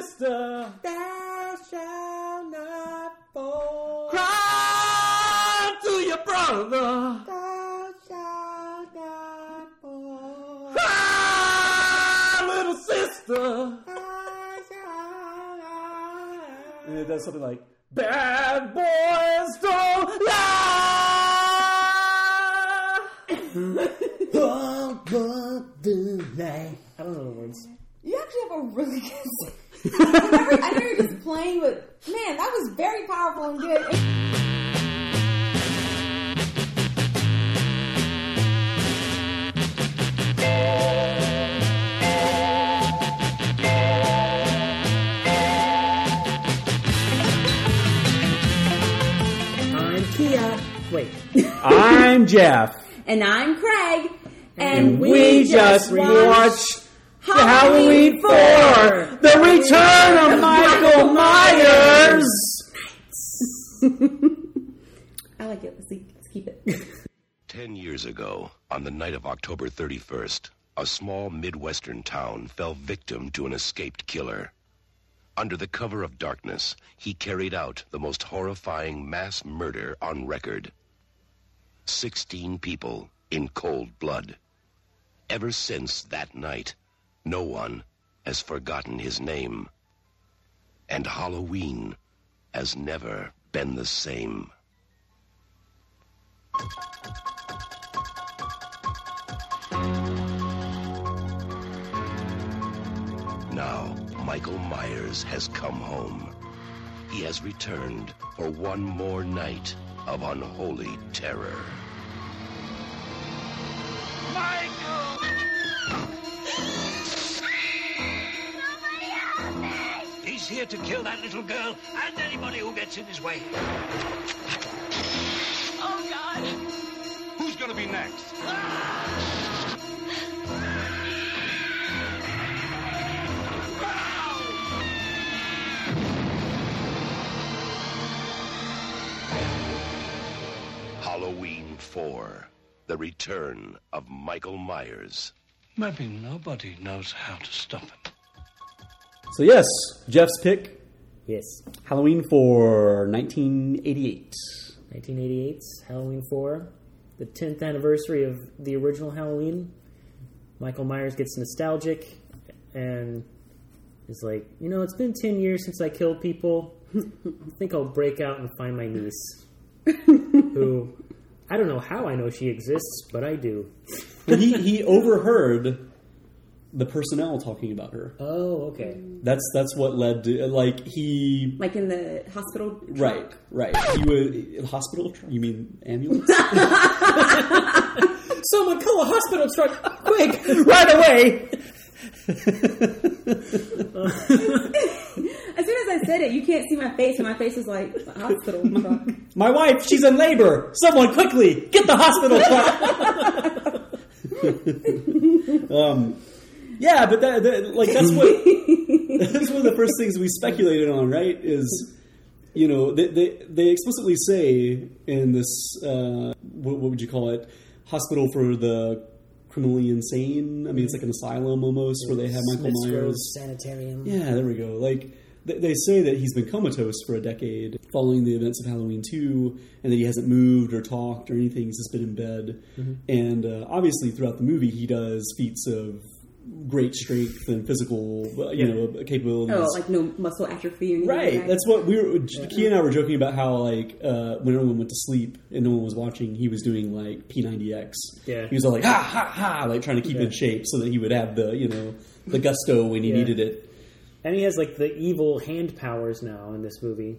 sister, Thou shalt not fall. cry to your brother. Thou shalt not fall. Cry, little sister. Thou shalt not And it does something like, Bad boys don't lie. fall but the night. I don't know the words. You actually have a really good. I never, I never just playing, but man, that was very powerful and good. I'm Kia. Wait. I'm Jeff. And I'm Craig, and, And we just watched the Halloween 4, The Return of Michael Myers. I like it. Let's, see, let's keep it. Ten years ago, on the night of October 31st, a small Midwestern town fell victim to an escaped killer. Under the cover of darkness, he carried out the most horrifying mass murder on record. Sixteen people in cold blood. Ever since that night, no one has forgotten his name. And Halloween has never been the same. Now, Michael Myers has come home. He has returned for one more night of unholy terror. He's here to kill that little girl and anybody who gets in his way. Oh God! Who's gonna be next? Halloween 4 The Return of Michael Myers. Maybe nobody knows how to stop him. So, yes, Jeff's pick Yes. Halloween 4 1988. 1988's Halloween 4, the 10th anniversary of the original Halloween. Michael Myers gets nostalgic and is like, you know, it's been 10 years since I killed people. I think I'll break out and find my niece. who, I don't know how I know she exists, but I do. But he, he overheard the personnel talking about her. Oh, okay. That's that's what led to like he Like in the hospital. right right he was hospital. You mean ambulance? Someone call a hospital truck quick, right away. As soon as I said it, you can't see my face, and my face is like hospital truck. My wife, she's in labor. Someone quickly get the hospital truck. um, yeah, but that, that like that's what that's one of the first things we speculated on, right? Is you know they they, they explicitly say in this uh, what, what would you call it hospital for the criminally insane? I mean, it's like an asylum almost where they have Michael Smith's Grove Myers. Sanitarium. Yeah, there we go. Like they say that he's been comatose for a decade following the events of Halloween 2 and that he hasn't moved or talked or anything. He's just been in bed. And uh, obviously, throughout the movie, he does feats of great strength and physical, uh, you know, capabilities. Oh, like no muscle atrophy or anything. Right. like that? That's what we were. Key and I were joking about how like uh, when everyone went to sleep and no one was watching, he was doing like P90X. Yeah. He was all like ha ha ha, like trying to keep in shape so that he would have the you know the gusto when he Yeah. needed it. And he has like the evil hand powers now in this movie.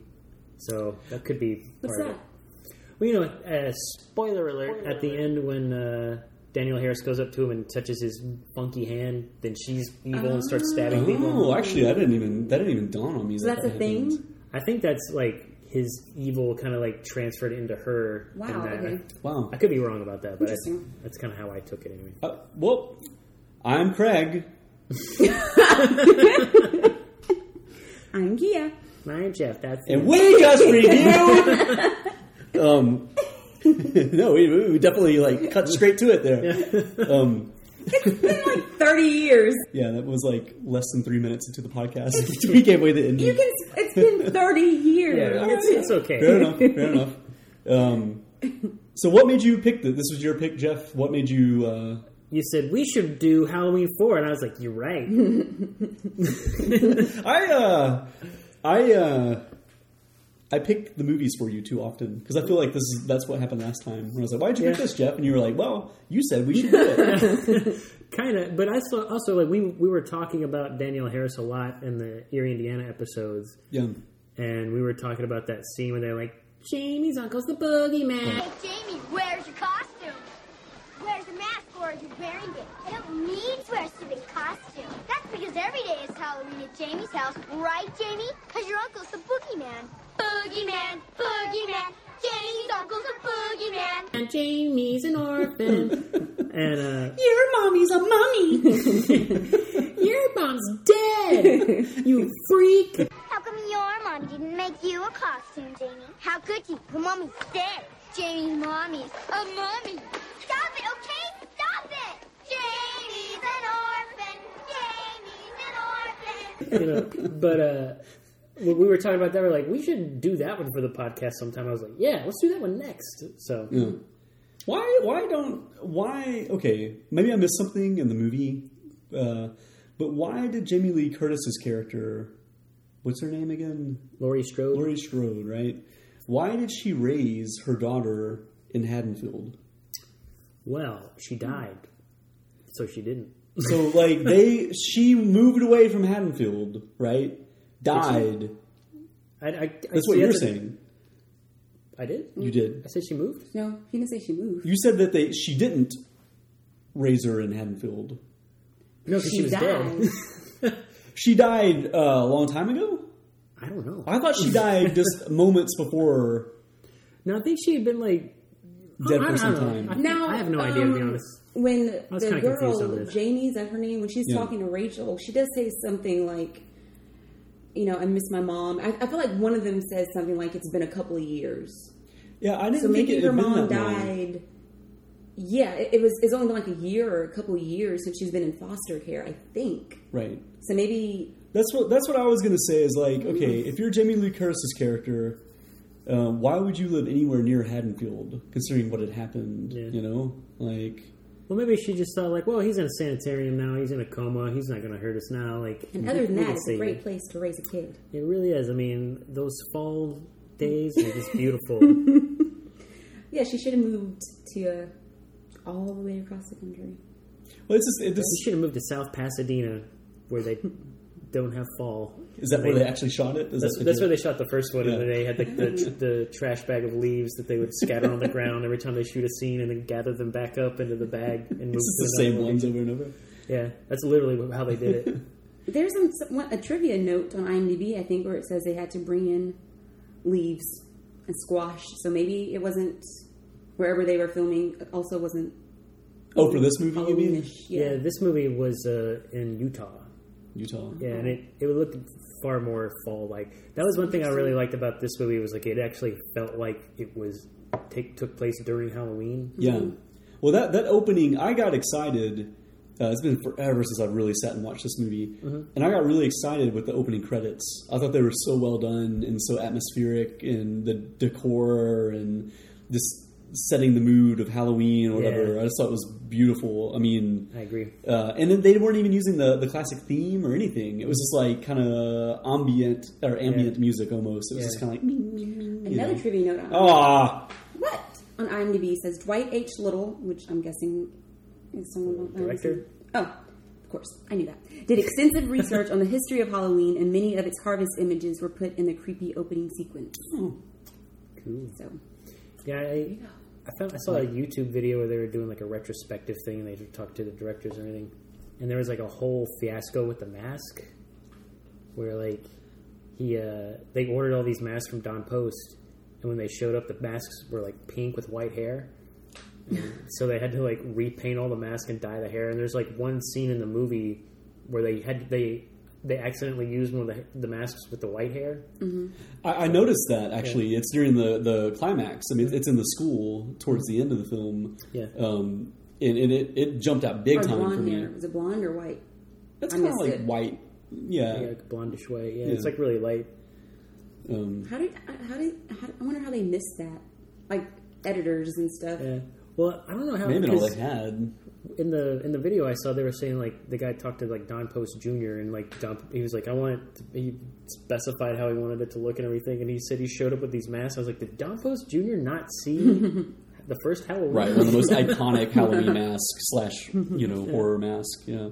So that could be What's part of that? it. Well, you know, uh, spoiler alert at the end when uh, Danielle Harris goes up to him and touches his funky hand, then she's evil and starts stabbing people. Oh, actually, I didn't even that didn't even dawn on me. So that that's a that thing. I think that's like his evil kind of like transferred into her. Wow, and that- okay. Wow. I could be wrong about that, but that's, that's kind of how I took it anyway. Uh, well, I'm Craig. I'm Kia. I'm Jeff. That's And we just reviewed. um, no, we, we definitely like cut straight to it there. Um, It's been like 30 years. Yeah, that was like less than three minutes into the podcast. we gave away the ending. You can. It's been 30 years. Yeah, it's, it's okay. Fair enough. Fair enough. Um, so, what made you pick this? This was your pick, Jeff. What made you? Uh, You said we should do Halloween four, and I was like, "You're right." I uh, I uh, I pick the movies for you too often because I feel like this is that's what happened last time. When I was like, "Why did you pick this, Jeff?" And you were like, "Well, you said we should do it." kind of, but I saw also like we we were talking about Danielle Harris a lot in the Erie, Indiana episodes, yeah. and we were talking about that scene where they're like, "Jamie's uncle's the boogeyman." Hey, Jamie, where's your costume? Where's the mask or are you wearing it? I don't need to wear a civic costume. That's because every day is Halloween at Jamie's house, right, Jamie? Because your uncle's the boogeyman. Boogeyman, boogeyman. Jamie's uncle's a boogeyman. And Jamie's an orphan, and uh, Your mommy's a mummy. your mom's dead. You freak. How come your mom didn't make you a costume, Jamie? How could she? Her mommy's dead. Jamie's mommy's a mummy. Stop it, okay? Stop it! Jamie's an orphan. Jamie's an orphan. you know, but uh, when we were talking about that, we are like, we should do that one for the podcast sometime. I was like, yeah, let's do that one next. So Yeah. Why? Why don't? Why? Okay, maybe I missed something in the movie, uh, but why did Jamie Lee Curtis's character? What's her name again? Laurie Strode. Laurie Strode, right? Why did she raise her daughter in Haddonfield? Well, she died, so she didn't. So, like, they she moved away from Haddonfield, right? Died. I, I, I That's what you're that's- saying. I did. You did. I said she moved. no, he didn't say she moved. You said that they she didn't raise her in Haddonfield. No, because she, She was died. dead. She died uh, a long time ago. I don't know. I thought she died just moments before no, I think she had been like dead I- I for some time. I, Now, I have no idea to be um, honest. When the kinda confused on girl, this. Jamie's that her name, when she's Yeah. talking to Rachel, she does say something like, you know, I miss my mom. I, I feel like one of them says something like, it's been a couple of years. Yeah, I didn't So think maybe it her had been mom that long. died. Yeah, it, it was. It's only been like a year or a couple of years since she's been in foster care. I think. Right. So maybe That's what that's what I was gonna say. Is like, Mm-hmm. okay, if you're Jamie Lee Curtis's character, um, why would you live anywhere near Haddonfield, considering what had happened? Yeah. You know, like, Well, maybe she just thought like, well, he's in a sanitarium now. He's in a coma. He's not going to hurt us now. Like, And other than that, it's a great it. place to raise a kid. It really is. I mean, those fall days are just beautiful. Yeah, she should have moved to uh, all the way across the country. well, it's just, it you just should have moved to South Pasadena, where they don't have fall. is that where they actually shot it? Is That's, that that's where they shot the first one, Yeah. and then they had the, the, the trash bag of leaves that they would scatter on the ground every time they shoot a scene, and then gather them back up into the bag and move. It's the same ones over and over. Yeah, that's literally how they did it. There's some, some- a trivia note on IMDb, I think, where it says they had to bring in leaves and squash. So maybe it wasn't wherever they were filming. Also, wasn't. Oh, for this movie, you mean yeah. Yeah. this movie was uh, in Utah. Utah? Yeah, and it it looked far more fall like. That was one thing I really liked about this movie was like it actually felt like it was take took place during Halloween. Yeah. Well, that that opening, I got excited. Uh, it's been forever since I've really sat and watched this movie, and I got really excited with the opening credits. I thought they were so well done and so atmospheric, and the decor and just setting the mood of Halloween or whatever. Yeah. I just thought it was beautiful. I mean, I agree. uh, and then they weren't even using the, the classic theme or anything. It was just like kind of ambient or ambient Yeah. music almost. It was Yeah. just kind of like me, me, me, Another know. trivia note on Ah, what on IMDb says Dwight H. Little, which I'm guessing is someone I don't Director? Oh, of course, I knew that. Did extensive research on the history of Halloween, and many of its harvest images were put in the creepy opening sequence. Cool. So Yeah, I, I found I saw a YouTube video where they were doing like a retrospective thing. and They talked to the directors and everything, and there was like a whole fiasco with the mask, where like he uh, they ordered all these masks from Don Post, and when they showed up, the masks were like pink with white hair. And so they had to like repaint all the mask and dye the hair. And there's like one scene in the movie where they had they they accidentally used one of the, the masks with the white hair. I, I noticed that actually. It's during the, the climax. I mean, it's in the school towards the end of the film. Yeah. Um, and, and it, it jumped out big Or time for me. hair. Was it blonde or white? It's kind of like it. white, yeah. Yeah, like blondish way. Yeah, Yeah. it's like really light. Um, How did how did how, I wonder how they missed that? Like editors and stuff. Yeah. Well, I don't know how. maybe all because they had. In the in the video I saw, they were saying like the guy talked to like Don Post Jr. and like Don, he was like, I want he specified how he wanted it to look and everything, and he said he showed up with these masks. I was like, did Don Post Jr. not see the first Halloween? Right, one of the most iconic Halloween mask slash you know horror mask. Yeah.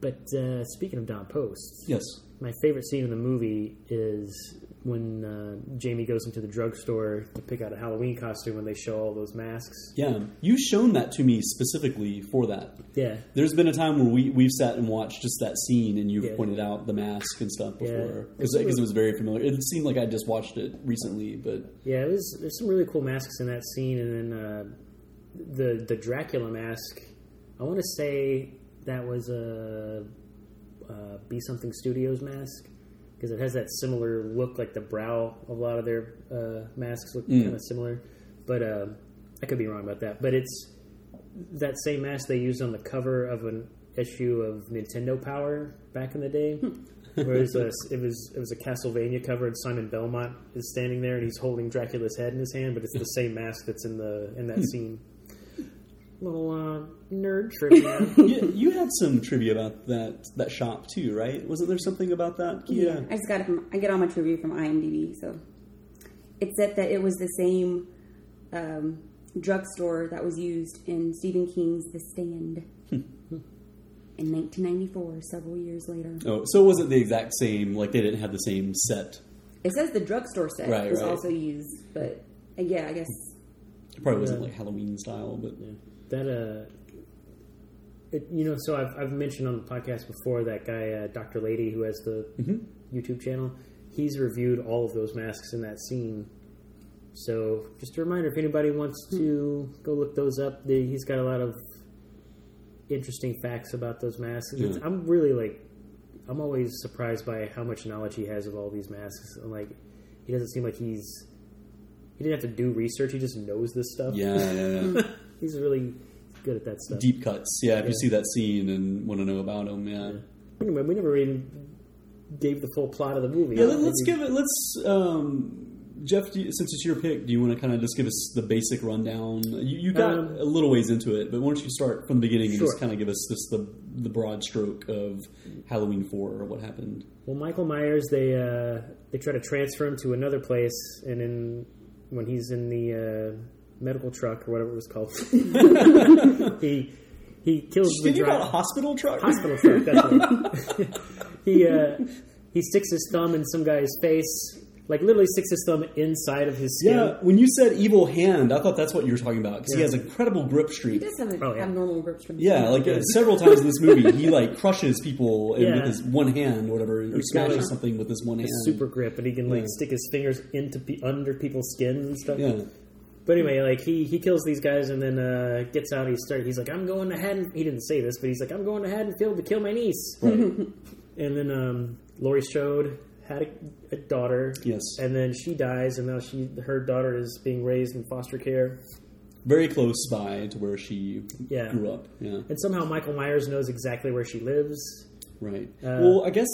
But uh, speaking of Don Post, Yes. my favorite scene in the movie is when uh, Jamie goes into the drugstore to pick out a Halloween costume when they show all those masks. Yeah, you've shown that to me specifically for that. Yeah. There's been a time where we we've sat and watched just that scene, and you've Yeah. pointed out the mask and stuff before because It's- it was very familiar. It seemed like I just watched it recently, but Yeah, it was. There's some really cool masks in that scene, and then uh, the the Dracula mask. I want to say that was a, uh Be Something Studios mask because it has that similar look, like the brow. of A lot of their uh, masks look kind of similar, but uh, I could be wrong about that. But it's that same mask they used on the cover of an issue of Nintendo Power back in the day. Where it was, a, it was it was a Castlevania cover, and Simon Belmont is standing there, and he's holding Dracula's head in his hand, but it's the same mask that's in the in that scene. Little uh, nerd trivia. you, you had some trivia about that that shop too, right? Wasn't there something about that? Yeah, I just got it from, I get all my trivia from IMDb. So it said that it was the same um, drugstore that was used in Stephen King's The Stand in 1994, several years later. Oh, so it wasn't the exact same. Like they didn't have the same set. It says the drugstore set Right, was right. also used, but uh, yeah, I guess It probably wasn't like Halloween style, but that uh, it, you know, so I've I've mentioned on the podcast before that guy uh, Doctor Lady who has the YouTube channel. He's reviewed all of those masks in that scene. So just a reminder, if anybody wants to go look those up, they, he's got a lot of interesting facts about those masks. Yeah. I'm really like, I'm always surprised by how much knowledge he has of all these masks. And like, he doesn't seem like he's he didn't have to do research. He just knows this stuff. yeah, yeah, yeah. he's really good at that stuff. deep cuts. Yeah, if you see that scene and want to know about him, yeah. Anyway, we never even gave the full plot of the movie. Yeah, let, us give it. Let's, um, Jeff. You, since it's your pick, do you want to kind of just give us the basic rundown? You, you got Um, a little ways into it, but why don't you start from the beginning and just kind of give us just the the broad stroke of Halloween Four or what happened? Well, Michael Myers, they uh, they try to transfer him to another place, and in when he's in the uh, medical truck or whatever it was called, he he kills the Did you call it a hospital truck? Hospital truck. That's it. he uh, he sticks his thumb in some guy's face, like literally sticks his thumb inside of his skin. Yeah, when you said evil hand, I thought that's what you were talking about because he Yeah. has incredible grip strength. he streak. does have an Oh, yeah. abnormal grip strength. Yeah, like uh, several times in this movie, he like crushes people in, Yeah. with his one hand or whatever, or got, smashes something with his one hand. Super grip, and he can like Yeah. stick his fingers into pe- under people's skin and stuff. Yeah, But anyway, like he, he kills these guys and then uh, gets out. He start. He's like, I'm going to Haddon. He didn't say this, but he's like, I'm going to Haddonfield to kill my niece. and then um, Laurie Strode had a, a daughter. Yes. And then she dies, and now she her daughter is being raised in foster care. very close by to where she Yeah. grew up. Yeah, And somehow Michael Myers knows exactly where she lives. right. Uh, well, I guess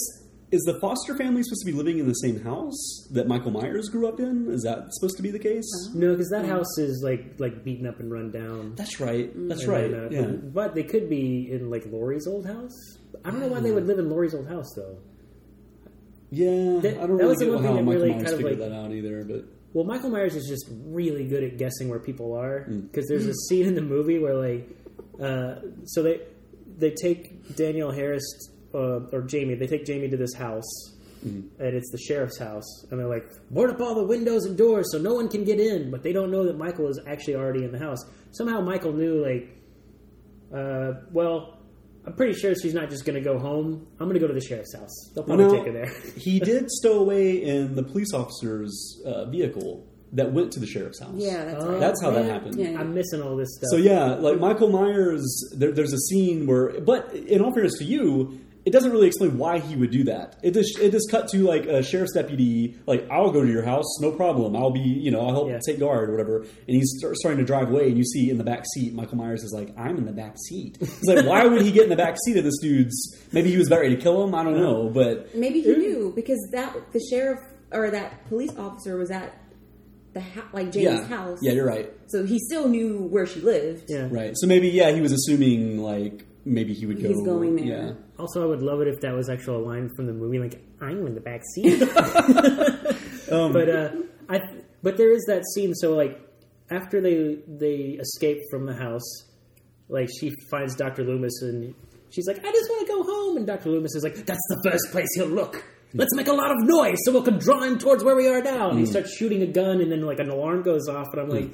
is the foster family supposed to be living in the same house that Michael Myers grew up in? Is that supposed to be the case? No, because that house is like like beaten up and run down. That's right. That's And right. then, uh, yeah. But they could be in like Laurie's old house. I don't know why they would live in Laurie's old house though. Yeah, That- I don't really was the get one how that Michael really Myers kind of, figured like- that out either. But Well, Michael Myers is just really good at guessing where people are because there's a scene in the movie where like, uh, so they they take Danielle Harris uh, or Jamie, they take Jamie to this house. Mm. And it's the sheriff's house, and they're like, board up all the windows and doors so no one can get in. But they don't know that Michael is actually already in the house. Somehow Michael knew, like, uh, well, I'm pretty sure she's not just going to go home. I'm going to go to the sheriff's house. They'll probably Now, take her there. he did stow away in the police officer's uh, vehicle that went to the sheriff's house. Yeah, that's Oh. right. That's how that happened. Yeah, yeah. I'm missing all this stuff. So yeah, like Michael Myers, there, there's a scene where, but in all fairness to you, it doesn't really explain why he would do that. It just it just cut to like a sheriff's deputy, like I'll go to your house, no problem. I'll be you know I'll help Yeah. take guard or whatever. And he's start, starting to drive away, and you see in the back seat, Michael Myers is like, I'm in the back seat. It's like why would he get in the back seat of this dude's? Maybe he was about ready to kill him. I don't know, but Maybe he knew because that the sheriff or that police officer was at the ha- like Jamie's yeah, house. yeah, you're right. So he still knew where she lived. Yeah. Right. So maybe yeah, he was assuming like maybe he would go. He's going there. Yeah. Also, I would love it if that was actually a line from the movie, like "I'm in the back seat." Um, but uh, I but there is that scene. So like after they they escape from the house, like she finds Doctor Loomis and she's like, "I just want to go home," and Doctor Loomis is like, "That's the first place he'll look." Let's make a lot of noise so we can draw him towards where we are now. And he starts shooting a gun, and then like an alarm goes off, and I'm like,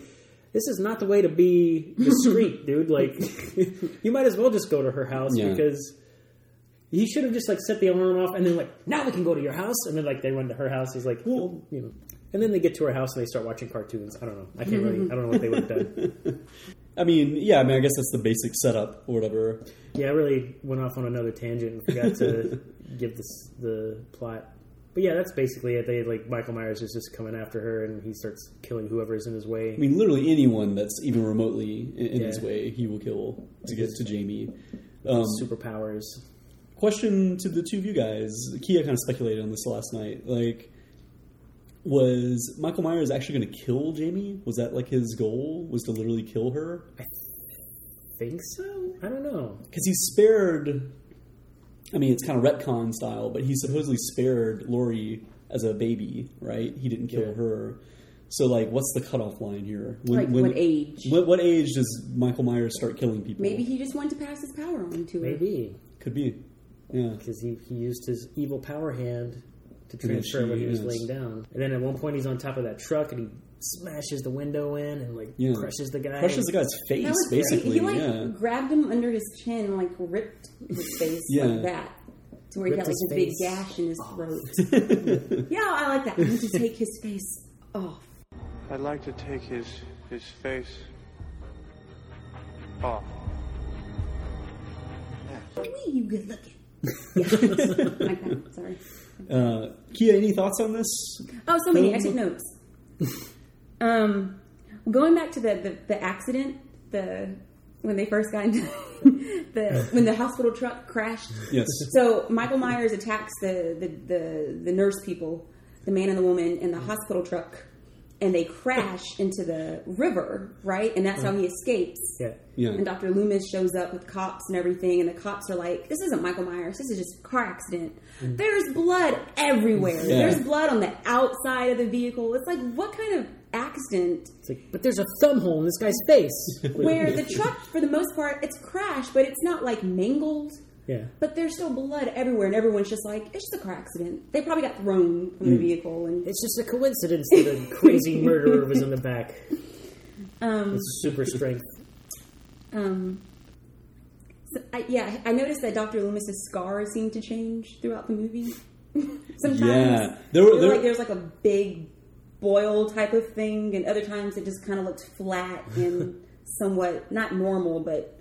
"This is not the way to be discreet, dude. Like, you might as well just go to her house Yeah. because he should have just like set the alarm off and then like now we can go to your house and then like they run to her house. He's like, well, you know, and then they get to her house and they start watching cartoons. I don't know. I can't really. I don't know what they would have done. I mean, yeah. I mean, I guess that's the basic setup or whatever. Yeah, I really went off on another tangent and forgot to give this the plot. But yeah, that's basically it. They like Michael Myers is just coming after her and he starts killing whoever's in his way. I mean, literally anyone that's even remotely in, in his way, he will kill to get to Jamie. Um, Superpowers. question to the two of you guys. Kia kind of speculated on this last night. Like, was Michael Myers actually going to kill Jamie? Was that like his goal? Was to literally kill her? I think so? I don't know. Because he spared. I mean, it's kind of retcon style, but he supposedly spared Laurie as a baby, right? He didn't kill Yeah. her. So, like, what's the cutoff line here? When, Like, what age? What, what age does Michael Myers start killing people? Maybe he just wanted to pass his power on to her. Maybe could be. Yeah. because he, he used his evil power hand to then transfer what he was yes. laying down. And then at one point he's on top of that truck and he smashes the window in and like Yeah. crushes the guy. Crushes the guy's face, That great. basically. He like yeah. grabbed him under his chin and like ripped his face Yeah. like that. To where he Ripped had like a this big gash in his throat. yeah, I like that. I need to take his face off. I'd like to take his his face off. Wee, you good looking. Yeah. like that. Sorry. Uh, Kia, any thoughts on this? Oh, so many. I took notes. um, going back to the, the, the accident, the when they first got into the when the hospital truck crashed. Yes. So Michael Myers attacks the, the, the, the nurse people, the man and the woman in the hospital truck, and they crash into the river, right? And that's how he escapes. yeah. Yeah. And Dr. Loomis shows up with cops and everything, and the cops are like, "This isn't Michael Myers. This is just a car accident. There's blood everywhere. Yeah. There's blood on the outside of the vehicle. It's like, what kind of accident It's like, but there's a thumb hole in this guy's face. where the truck, for the most part, it's crashed, but it's not like mangled. yeah. But there's still blood everywhere, and everyone's just like, it's just a car accident. They probably got thrown from the vehicle, and It's just a coincidence that a crazy murderer was in the back. um, It's super strength. Um, so I, yeah, I noticed that Dr. Loomis's scars seem to change throughout the movie. Sometimes, Yeah. There were- They're there- like there's like a big boil type of thing, and other times it just kind of looked flat and somewhat not normal, but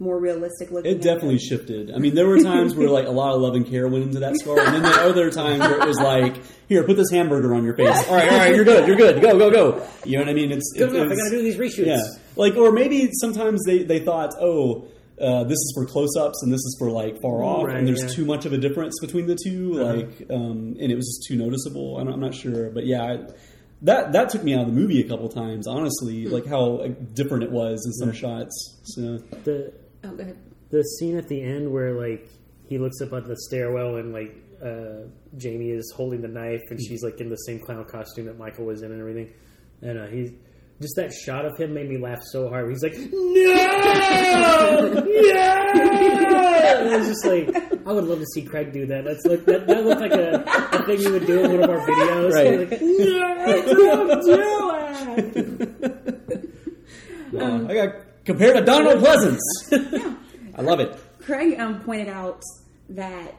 more realistic looking. It definitely shifted. I mean, there were times where like a lot of love and care went into that scar, and then there were other times where it was like, "Here, put this hamburger on your face. All right, all right, you're good, you're good. Go, go, go." You know what I mean? It's Good it, enough. I gotta do these reshoots. Yeah, like or maybe sometimes they they thought, "Oh." Uh, this is for close-ups, and this is for like far off, Right, and there's yeah. too much of a difference between the 2 Uh-huh. Like, um, and it was just too noticeable. I'm, I'm not sure, but yeah, I, that that took me out of the movie a couple times. Honestly, like how uh, different it was in some shots. So The Oh, go ahead. the scene at the end where like he looks up at the stairwell and like uh, Jamie is holding the knife and she's like in the same clown costume that Michael was in and everything, and uh, he's just that shot of him made me laugh so hard. He's like, no, yeah. And I was just like, I would love to see Craig do that. That's like that, that looked like a, a thing you would do in one of our videos. Right. Like, no, don't do it. uh, I got compared to Donald Pleasence. Yeah. I love it. Craig um, pointed out that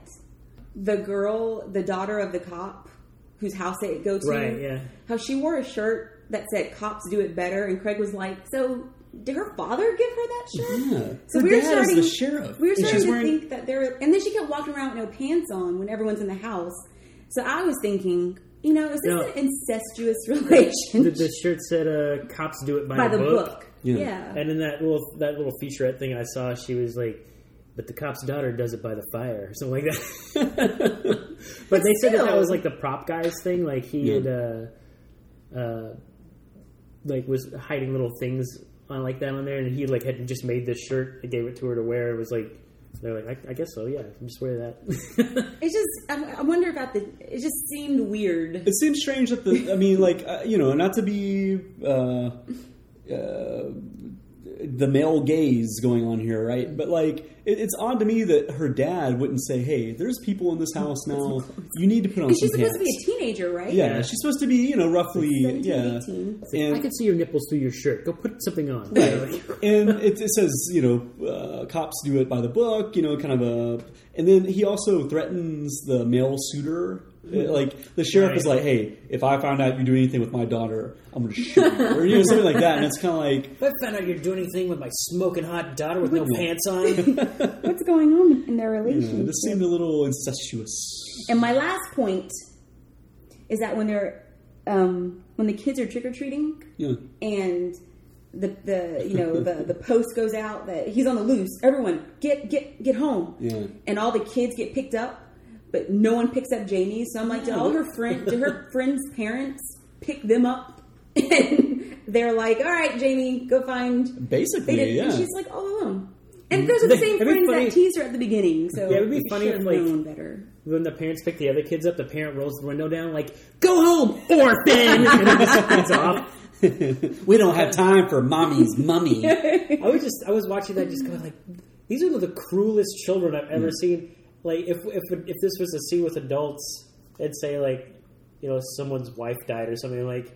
the girl, the daughter of the cop whose house they go to, Right, yeah. how she wore a shirt that said "Cops do it better," and Craig was like, "So did her father give her that shirt? Yeah. So Her we were dad is starting. the sheriff. We were starting to wearing- think that there, and then she kept walking around with no pants on when everyone's in the house. So I was thinking, you know, is this No. an incestuous relation The, the shirt said, uh, "Cops do it by, by the, the book." book? Yeah. Yeah. And in that little that little featurette thing I saw, she was like, "But the cop's daughter does it by the fire," or something like that. but they said that that was like the prop guy's thing. Like he Yeah. had, uh, uh, like was hiding little things on like that on there, and he like had just made this shirt and gave it to her to wear. It was like. They're like, I, I guess so, yeah. Just wear that. it just, I, I wonder about the. It just seemed weird. It seems strange that the. I mean, like uh, you know, not to be uh, uh, the male gaze going on here, right? But like, it, it's odd to me that her dad wouldn't say, "Hey, there's people in this house now. You need to put on Because some she's supposed to be a teenager, right? yeah, she's supposed to be, you know, roughly, 17, yeah. 18. I can see your nipples through your shirt. Go put something on. You know, like- and it, it says, you know, uh, cops do it by the book, you know, kind of a. And then he also threatens the male suitor. Like the sheriff is like, "Hey, if I find out you do anything with my daughter, I'm going to shoot you," or you know, something like that. And it's kind of like, if I found out you're doing anything with my smoking hot daughter with no pants on, What's going on in their you know, relationship? this seemed a little incestuous. And my last point is that when they're um, when the kids are trick or treating Yeah, and the the you know the the post goes out that he's on the loose, everyone get get get home, Yeah. and all the kids get picked up, but no one picks up Jamie. So I'm like, did all her friend, did her friends' parents pick them up? And they're like, all right, Jamie, go find. basically, did, yeah. and she's like all alone. And mm-hmm. those are the same It'd friends funny- that teased her at the beginning. So Yeah, it would be they funny should if, have like- known better. when the parents pick the other kids up, the parent rolls the window down, like, "Go home, orphan!" and then just speeds off. we don't have time for mommy's mummy. I was just, I was watching that, just going like, "These are the cruelest children I've ever mm. seen." Like, if if if this was a scene with adults, it'd say like, you know, someone's wife died or something like,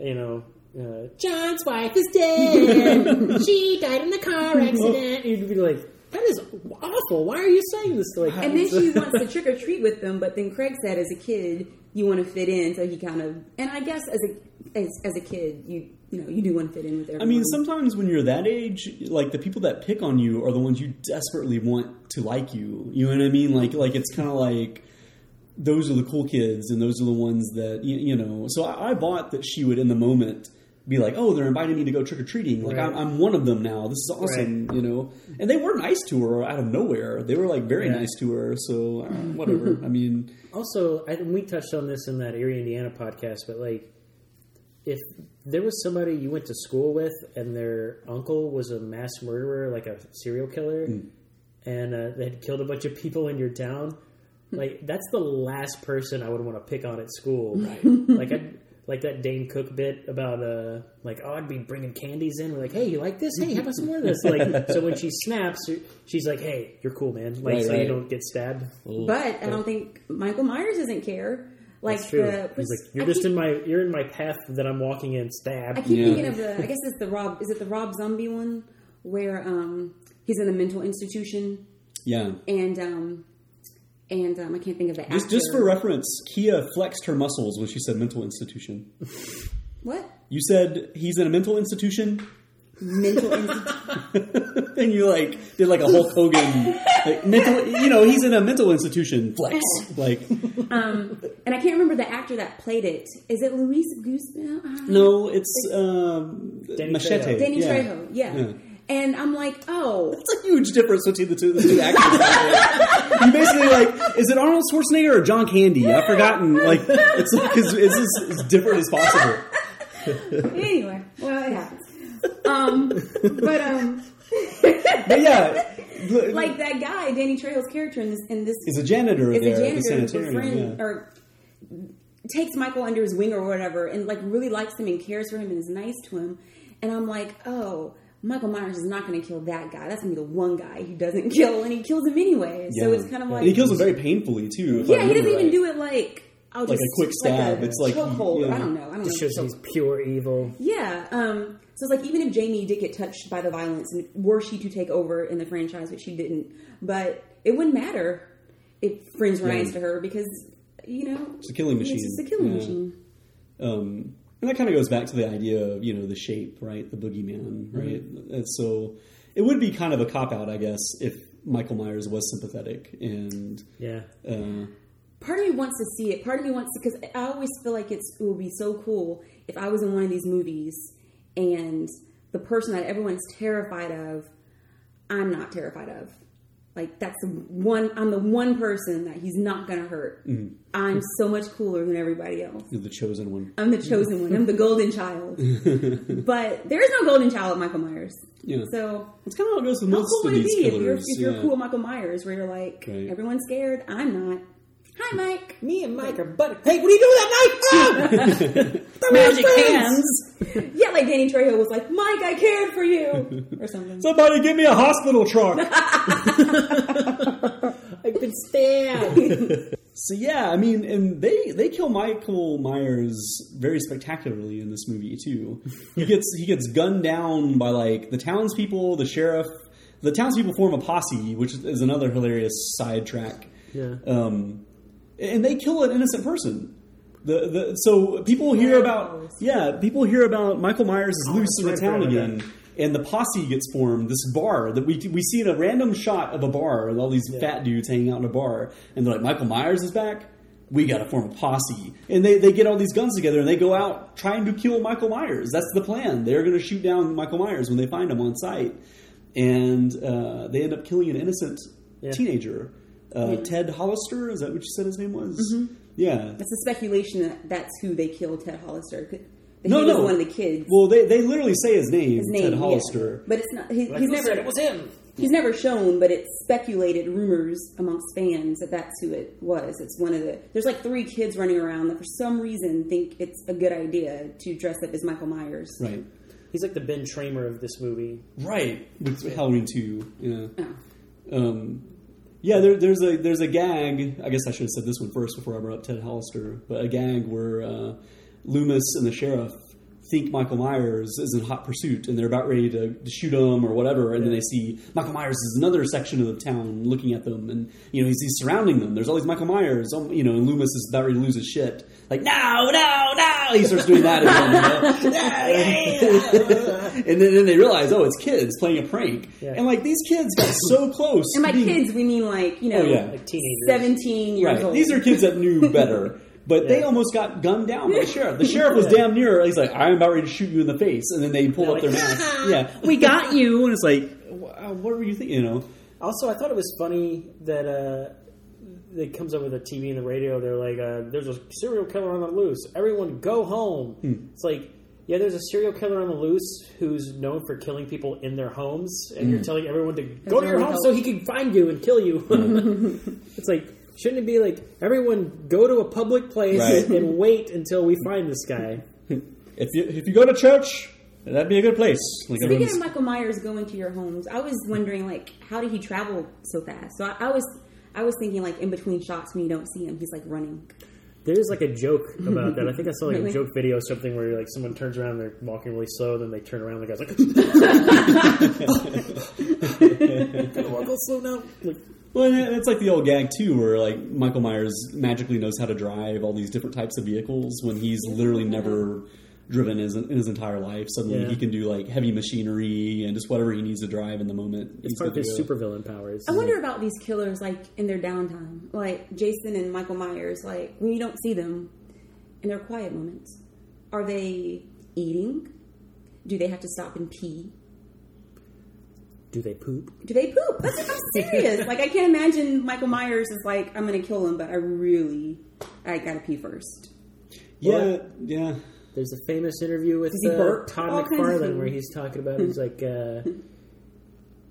you know. Uh, John's wife is dead. she died in a car accident. You'd be like, "That is awful. Why are you saying this?" Like, And then she wants to trick or treat with them, but then Craig said, as a kid, you want to fit in, so he kind of. And I guess as a as, as a kid, you you know you do want to fit in with everyone. I mean, sometimes when you're that age, like the people that pick on you are the ones you desperately want to like you. You know what I mean? Like, like it's kind of like those are the cool kids, and those are the ones that you, you know. So I, I bought that she would, in the moment, be like, "Oh, they're inviting me to go trick or treating. Like, I'm, I'm one of them now. This is awesome." You know, and they were nice to her out of nowhere. They were like very Yeah. nice to her. So uh, whatever. I mean, Also, I, we touched on this in that Erie, Indiana podcast, but like, if there was somebody you went to school with and their uncle was a mass murderer, like a serial killer, and uh, they had killed a bunch of people in your town, like that's the last person I would want to pick on at school. Right? like, I, like that Dane Cook bit about uh, like oh, I'd be bringing candies in. We're like, hey, you like this? Hey, have some more of this. Like, so when she snaps, she's like, hey, you're cool, man. Like, Right, so right. you don't get stabbed. but I don't think Michael Myers doesn't care. Like That's true. the He's like, you're I just keep, in my, you're in my path that I'm walking in. Stab. I keep Yeah. thinking of the. I guess it's the Rob. Is it the Rob Zombie one where um he's in a mental institution yeah. and um and um I can't think of the actor. Just, just for reference, Kia flexed her muscles when she said mental institution. what You said he's in a mental institution, mental institution. and you like did like a Hulk Hogan, like mental. You know, he's in a mental institution. Flex, like Um, and I can't remember the actor that played it. Is it Luis Guzman? Uh, no, it's um, Danny Machete. Trejo. Danny yeah. Trejo. Yeah. And I'm like, oh, It's a huge difference between the two, the two actors. you basically like, is it Arnold Schwarzenegger or John Candy? I've forgotten. Like, it's like it's, it's as, as different as possible. anyway, well, it happens. Um, but um, But yeah, like that guy, Danny Trejo's character in this in this is a janitor is there a janitor, sanitarium. befriend yeah. or takes Michael under his wing or whatever, and like really likes him and cares for him and is nice to him. And I'm like, oh, Michael Myers is not going to kill that guy. That's going to be the one guy he doesn't kill, and he kills him anyway. So it's kind of like, and he kills him very painfully too. yeah, he doesn't remember even do it like. I'll Like just, a quick stab. It's like, chokehold. yeah. I don't know. I don't Just know. shows he's pure evil. Yeah. Um, so it's like even if Jamie did get touched by the violence, and were she to take over in the franchise, which she didn't, but it wouldn't matter if friends were Yeah. nice to her because you know It's a killing machine. It's just a killing Yeah. machine. Um, And that kind of goes back to the idea of you know the shape, right? The boogeyman, right? And so it would be kind of a cop out, I guess, if Michael Myers was sympathetic and Yeah. uh, part of me wants to see it. Part of me wants to because I always feel like it's it would be so cool if I was in one of these movies and the person that everyone's terrified of, I'm not terrified of. Like that's the one. I'm the one person that he's not gonna hurt. Mm-hmm. I'm so much cooler than everybody else. you're the chosen one. I'm the chosen one. I'm the golden child. but there is no golden child at Michael Myers. Yeah. So It's kind of how it goes with how most cool of would it these be if you're if you're yeah. cool Michael Myers, where you're like Right. everyone's scared, I'm not. Hi, Mike. Me and Mike are buddies. Hey, what are you doing with that knife? Ah! Magic hands. yeah, like Danny Trejo was like, Mike, I cared for you, or something. Somebody give me a hospital truck. I've been stabbed. So yeah, I mean, and they they kill Michael Myers very spectacularly in this movie too. He gets he gets gunned down by like the townspeople, the sheriff. The townspeople form a posse, which is another hilarious sidetrack. Yeah. Um, and they kill an innocent person. The, the so people hear about yeah people hear about Michael Myers is loose in the town again, and the posse gets formed. This bar that we we see in a random shot of a bar with all these fat dudes hanging out in a bar, and they're like Michael Myers is back. We got to form a posse, and they they get all these guns together and they go out trying to kill Michael Myers. That's the plan. They're going to shoot down Michael Myers when they find him on site, and uh, they end up killing an innocent Yeah. teenager. Uh, Ted Hollister, is that what you said his name was? Mm-hmm. Yeah. That's a speculation that that's who they killed Ted Hollister. That No, he was no. one of the kids. Well, they, they literally say his name, his name, Ted yeah. Hollister. but it's not. He, Like, he's never. said it was him. He's never shown, but it's speculated rumors amongst fans that that's who it was. It's one of the. There's like three kids running around that for some reason think it's a good idea to dress up as Michael Myers. Right. He's like the Ben Tramer of this movie. Right. With Halloween 2. Yeah. Oh. Um, yeah, there, there's a there's a gag. I guess I should have said this one first before I brought up Ted Hollister. But a gag where uh, Loomis and the sheriff think Michael Myers is in hot pursuit, and they're about ready to, to shoot him or whatever. And then they see Michael Myers is another section of the town looking at them, and you know he's, he's surrounding them. There's all these Michael Myers, um, you know, and Loomis is about ready to lose his shit. Like no, no, no! He starts doing that again. You know? Yeah, yeah, yeah. and then, then they realize, oh, it's kids playing a prank. Yeah. And like these kids got so close. And by being- kids, we mean like you know, Oh, yeah. Like teenagers. seventeen years right? old. These are kids that knew better. But they almost got gunned down by the sheriff. The sheriff was damn near. He's like, "I'm about ready to shoot you in the face," and then they pull They're up their like, mask. yeah, we got you. And it's like, what were you thinking? You know? Also, I thought it was funny that uh, it comes up with the TV and the radio. They're like, uh, "There's a serial killer on the loose. Everyone, go home." Hmm. It's like, yeah, there's a serial killer on the loose who's known for killing people in their homes, and you're hmm. telling everyone to go to your no home help. so he can find you and kill you. Hmm. it's like, shouldn't it be like everyone go to a public place Right. and wait until we find this guy? If you if you go to church, that'd be a good place. Like Speaking everyone's- of Michael Myers going to your homes, I was wondering like how did he travel so fast? So I, I was I was thinking like in between shots when you don't see him, he's like running. There's like a joke about that. I think I saw like a joke video or something where like someone turns around, they're walking really slow, then they turn around, and the guy's like, "Gotta oh. walk all slow now." Like, Well, and it's like the old gag too, where like Michael Myers magically knows how to drive all these different types of vehicles when he's literally never driven his, in his entire life. Suddenly Yeah. he can do like heavy machinery and just whatever he needs to drive in the moment. it's he's part of his to go. supervillain powers. I wonder about these killers like in their downtime, like Jason and Michael Myers. Like when you don't see them in their quiet moments, are they eating? Do they have to stop and pee? Do they poop? Do they poop? That's I'm serious. like I can't imagine Michael Myers is like I'm gonna kill him, but I really I gotta pee first. Yeah, yeah. There's a famous interview with uh. Todd All McFarlane where he's talking about he's like uh,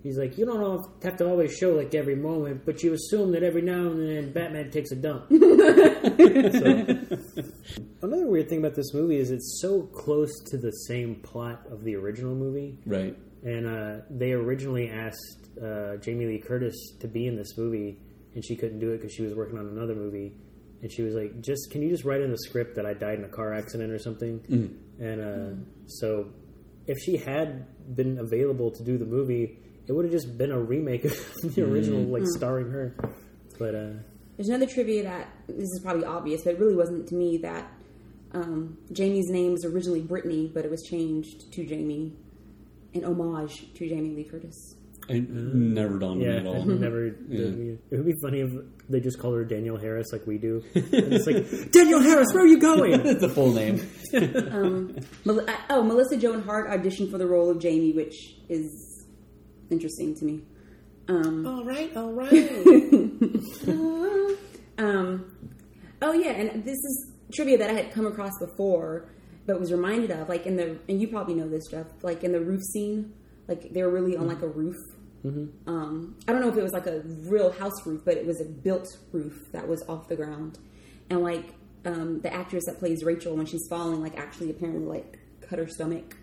he's like you don't have to always show like every moment, but you assume that every now and then Batman takes a dump. So- Another weird thing about this movie is it's so close to the same plot of the original movie. Right. And uh, they originally asked uh, Jamie Lee Curtis to be in this movie, and she couldn't do it because she was working on another movie. And she was like, "Just can you just write in the script that I died in a car accident or something?" And uh, so, if she had been available to do the movie, it would have just been a remake of the original, like starring her. But uh, There's another trivia that this is probably obvious, but it really wasn't to me that um, Jamie's name was originally Brittany, but it was changed to Jamie in homage to Jamie Lee Curtis. It never dawned on me at all. never. Yeah. It would be funny if they just called her Danielle Harris like we do. And it's like Danielle Harris, where are you going? the full name. Mel- I- oh, Melissa Joan Hart auditioned for the role of Jamie, which is interesting to me. Um, all right, all right. um, oh yeah, and this is trivia that I had come across before, but was reminded of, like in the, and you probably know this, Jeff, like in the roof scene, like they were really on like a roof. Um, I don't know if it was like a real house roof, but it was a built roof that was off the ground, and like um, the actress that plays Rachel when she's falling, like actually apparently like cut her stomach.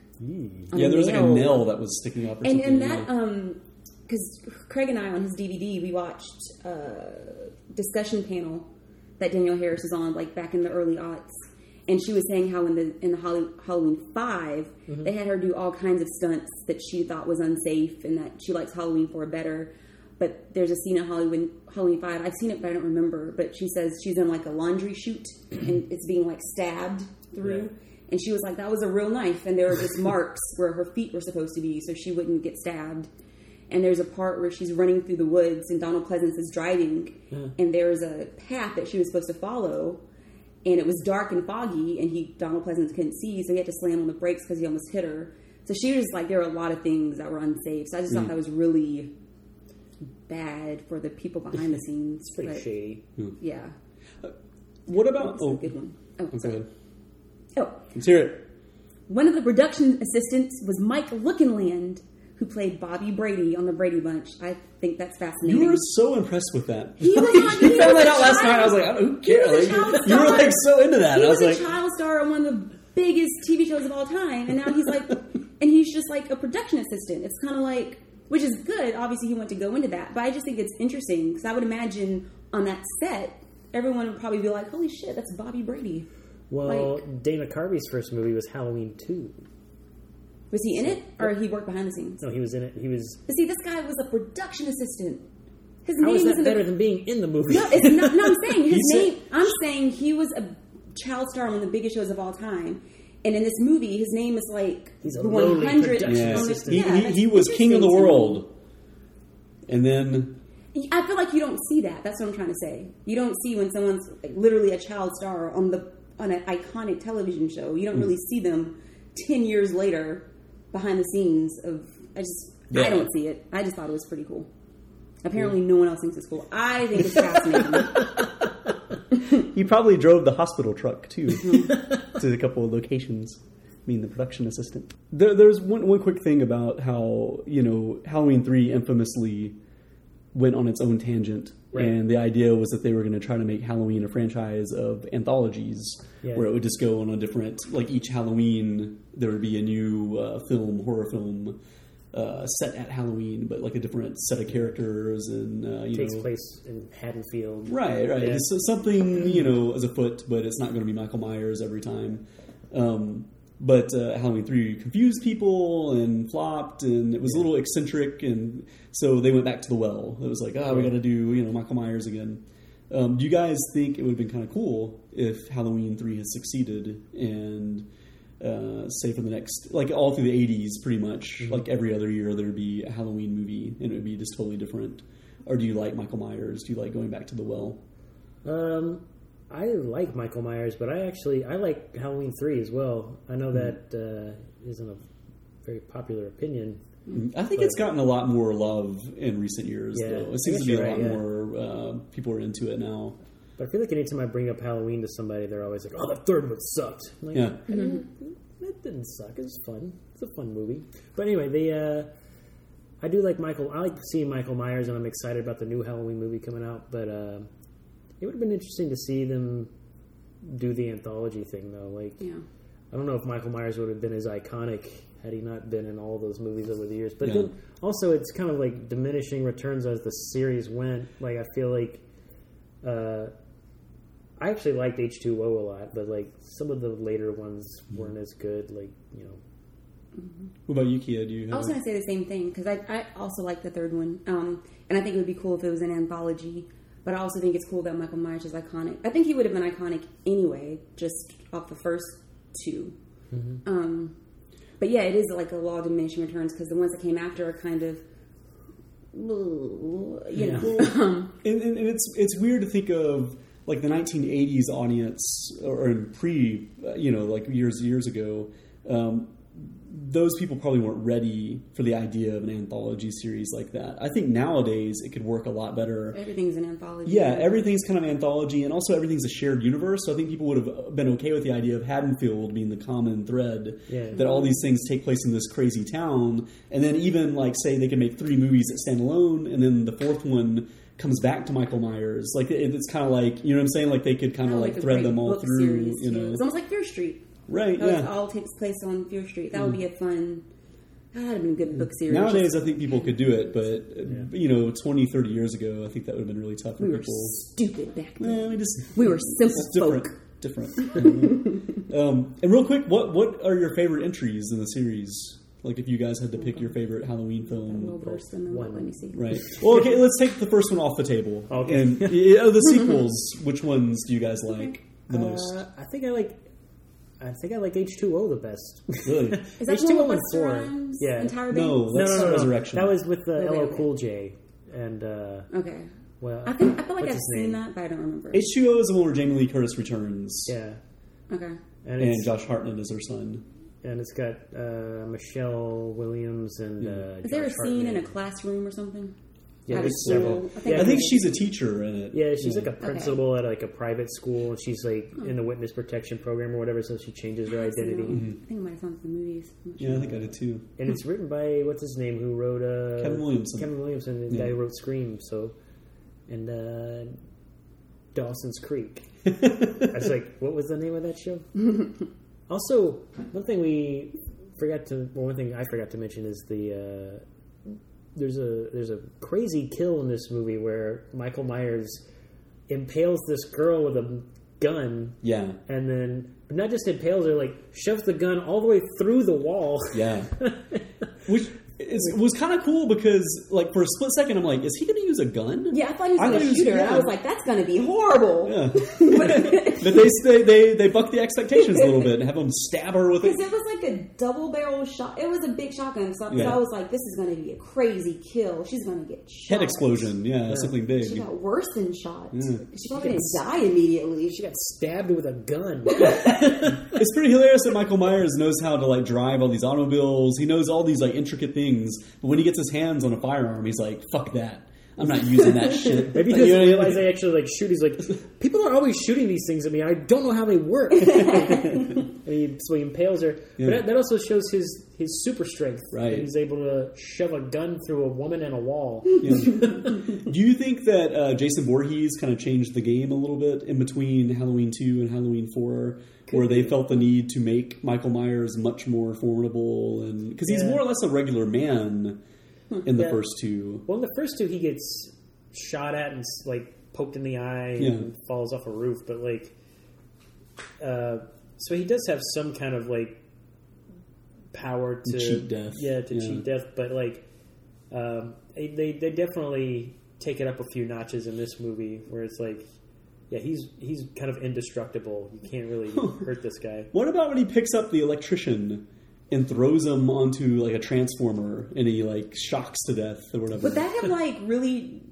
on Yeah, there was like a nail. that was sticking up and and that yeah. um because Craig and I on his DVD we watched a discussion panel that Danielle Harris was on like back in the early aughts, and she was saying how in the in the Halloween 5 Mm-hmm. they had her do all kinds of stunts that she thought was unsafe and that she likes Halloween 4 better. But there's a scene in Halloween Halloween Five. I've seen it, but I don't remember. But she says she's in like a laundry chute and it's being like stabbed through. And she was like, that was a real knife, and there were just marks where her feet were supposed to be, so she wouldn't get stabbed. And there's a part where she's running through the woods, and Donald Pleasence is driving, and there's a path that she was supposed to follow, and it was dark and foggy, and he Donald Pleasence couldn't see, so he had to slam on the brakes because he almost hit her. So she was like, there were a lot of things that were unsafe. So I just thought hmm. that was really bad for the people behind the scenes. Pretty but, shady. Hmm. Yeah, uh, what about? that's Oh, a good one. Oh, go sorry. ahead. Oh, Let's hear it. One of the production assistants was Mike Lookinland, who played Bobby Brady on the Brady Bunch. I think that's fascinating. You were so impressed with that. He was on- he you found that a out last night. I was like, I don't, who cares? Like, you were like so into that. he I was, was, a like, child star on one of the biggest TV shows of all time, and now he's like, and he's just like a production assistant. It's kind of like, which is good. Obviously, he went to go into that, but I just think it's interesting because I would imagine on that set, everyone would probably be like, "Holy shit, that's Bobby Brady." Well, Like- Dana Carvey's first movie was Halloween Two. Was he in it, or he worked behind the scenes? No, he was in it. He was. But see, this guy was a production assistant. His How name is was that in the better than being in the movie? No, it's not. No, I'm saying his He said- name. I'm saying he was a child star on one of the biggest shows of all time. And in this movie, his name is like He's a the 100. production yeah. on the- assistant. He, yeah, he, he was king of the interesting to me. world. And then, I feel like you don't see that. That's what I'm trying to say. You don't see when someone's like, literally a child star on the on an iconic television show. You don't Hmm. really see them ten years later behind the scenes of. I just Yeah. I don't see it. I just thought it was pretty cool. Apparently, no one else thinks it's cool. I think it's fascinating. He probably drove the hospital truck too Mm-hmm. to a couple of locations. I mean, the production assistant. there, there's one, one quick thing about how, you know, Halloween 3 infamously went on its own tangent. Right. And the idea was that they were going to try to make Halloween a franchise of anthologies Yeah. where it would just go on a different, like each Halloween, there would be a new uh, film, horror film. Uh, set at Halloween, but like a different set of characters, and uh, you takes know, place in Haddonfield. Right, right. Yeah. So something you know as a foot, but it's not going to be Michael Myers every time. Um, but uh, Halloween three confused people and flopped, and it was a little eccentric, and so they went back to the well. It was like, oh, we got to do you know Michael Myers again. Um, do you guys think it would have been kind of cool if Halloween three has succeeded and uh, say for the next like all through the eighties, pretty much like every other year there'd be a Halloween movie and it would be just totally different. Or do you like Michael Myers? Do you like going back to the well? Um, I like Michael Myers, but I actually I like Halloween three as well. I know that uh, isn't a very popular opinion. I think it's gotten a lot more love in recent years, Yeah, though. It seems to be a you're lot right, yeah. more uh, people are into it now. But I feel like anytime I bring up Halloween to somebody, they're always like, "Oh, the third one sucked." I'm like, Yeah. I didn't- It didn't suck. It was fun. It's a fun movie. But anyway, they. Uh, I do like Michael. I like seeing Michael Myers, and I'm excited about the new Halloween movie coming out. But uh, it would have been interesting to see them do the anthology thing, though. Like, yeah. I don't know if Michael Myers would have been as iconic had he not been in all those movies over the years. But Yeah. then also, it's kind of like diminishing returns as the series went. Like I feel like uh, I actually liked H two O a lot, but like some of the later ones weren't as good. Like you know, What about you, Kia? Do you I was going to say the same thing because I, I also like the third one, um, and I think it would be cool if it was an anthology. But I also think it's cool that Michael Myers is iconic. I think he would have been iconic anyway, just off the first 2 Um, but yeah, it is like a law of diminishing returns because the ones that came after are kind of, you know, um, and, and, and it's it's weird to think of like the 1980s audience or in pre, uh, you know, like years years ago. Um, those people probably weren't ready for the idea of an anthology series like that. I think nowadays it could work a lot better. everything's an anthology. Yeah, everything's kind of anthology, and also everything's a shared universe. So I think people would have been okay with the idea of Haddonfield being the common thread. Yeah. That all these things take place in this crazy town, and then even like say they can make three movies that stand alone, and then the fourth one comes back to Michael Myers. Like it's kind of like you know what I'm saying. Like they could kind of Kinda like thread them all through. series, You too. know, it's almost like Fear Street. Right? How it Yeah. all takes place on Fear Street. That would be a fun. That would have been a good book series. Nowadays, I think people could do it, but uh, you know, 20, 30 years ago, I think that would have been really tough for we were people. stupid back then. Eh, we just We were simple it's different. folk. Different. um, and real quick, what what are your favorite entries in the series? Like, if you guys had to pick your favorite Halloween film, burst in the One. Let me see. right? Well, okay, let's take the first one off the table. Okay. And yeah, the sequels, which ones do you guys like the most? Uh, I think I like. I think I like H two O the best. Really? Is that H2O one with and Busta four. Rhymes? Yeah. And Tyra No, that's no, no, no, no. Resurrection. That was with the Okay, LL okay. Cool J and uh, Okay. well, I think I feel like I've seen name? that, but I don't remember. H2O is the one where Jamie Lee Curtis returns, Yeah, okay. and and Josh Hartnett is her son. and it's got uh, Michelle Williams and uh, Is there a Josh scene in a classroom or something? Yeah, at a there's school? several. I think I think she's a teacher in it. Yeah, she's like a principal at like a private school, and she's like Hmm. in the witness protection program or whatever. So she changes her identity, I think I might have found some movies. I'm not Yeah, I think I did too. and it's written by what's his name who wrote uh, Kevin Williamson. Kevin Williamson, the Yeah. guy who wrote Scream. So, and uh, Dawson's Creek. I was like, what was the name of that show? also, one thing we forgot to, well, one thing I forgot to mention is the uh, there's a there's a crazy kill in this movie where Michael Myers impales this girl with a gun, Yeah, and then but not just impales her, like shoves the gun all the way through the wall. yeah. Which is, was kind of cool because, like, for a split second, I'm like, is he going to use a gun? Yeah, I thought he was going to he shoot her. and I was like, that's going to be horrible. Yeah. but they, they they they buck the expectations a little bit and have him stab her with it. Because it was like a double barrel shot. It was a big shotgun. So, so Yeah. I was like, this is going to be a crazy kill. She's going to get shot. Head explosion, yeah, something big. She got worse than shot. Yeah. She probably didn't die immediately. She got stabbed with a gun. It's pretty hilarious that Michael Myers knows how to like drive all these automobiles. He knows all these like intricate things, but when he gets his hands on a firearm, he's like, "Fuck that! I'm not using that shit." Maybe he You doesn't know, realize they actually like shoot. He's like, people are always shooting these things at me. I don't know how they work. and he, so he impales her. Yeah. But that, that also shows his his super strength. Right. He's able to shove a gun through a woman and a wall. Yeah. Do you think that uh, Jason Voorhees kind of changed the game a little bit in between Halloween 2 and Halloween 4, where they felt the need to make Michael Myers much more formidable? and Because he's Yeah. more or less a regular man in the Yeah. first two. Well, in the first two, he gets shot at and like poked in the eye Yeah. and falls off a roof. But like, uh, so he does have some kind of like power to Cheat death. Yeah, to Yeah. cheat death. But like, um, they, they they definitely take it up a few notches in this movie, where it's like. Yeah, he's he's kind of indestructible. You can't really hurt this guy. What about when he picks up the electrician and throws him onto like a transformer and he like shocks to death or whatever? Would that have like really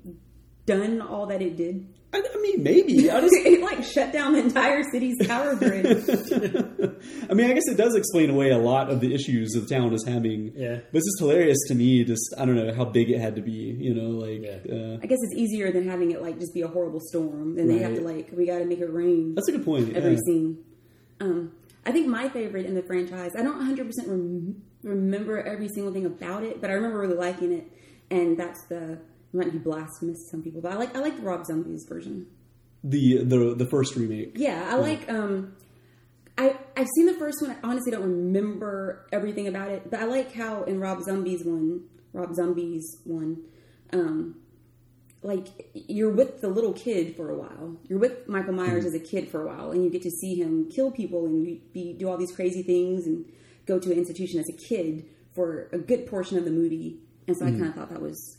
done all that it did? I, I mean, maybe. I just. it like shut down the entire city's power grid. I mean, I guess it does explain away a lot of the issues the town is having. Yeah. But it's just hilarious to me. Just I don't know how big it had to be. You know, like Yeah. uh, I guess it's easier than having it like just be a horrible storm. Then they have to like we got to make it rain that's a good point. every yeah. scene. Um, I think my favorite in the franchise. I don't 100 percent rem- remember every single thing about it, but I remember really liking it. And that's the it might be blasphemous to some people, but I like I like the Rob Zombies version. The the the first remake. Yeah, I like. Um, I I've seen the first one. I honestly don't remember everything about it, but I like how in Rob Zombie's one, Rob Zombie's one, um, like you're with the little kid for a while. You're with Michael Myers hmm. as a kid for a while, and you get to see him kill people and be, be do all these crazy things and go to an institution as a kid for a good portion of the movie. And so I hmm. kind of thought that was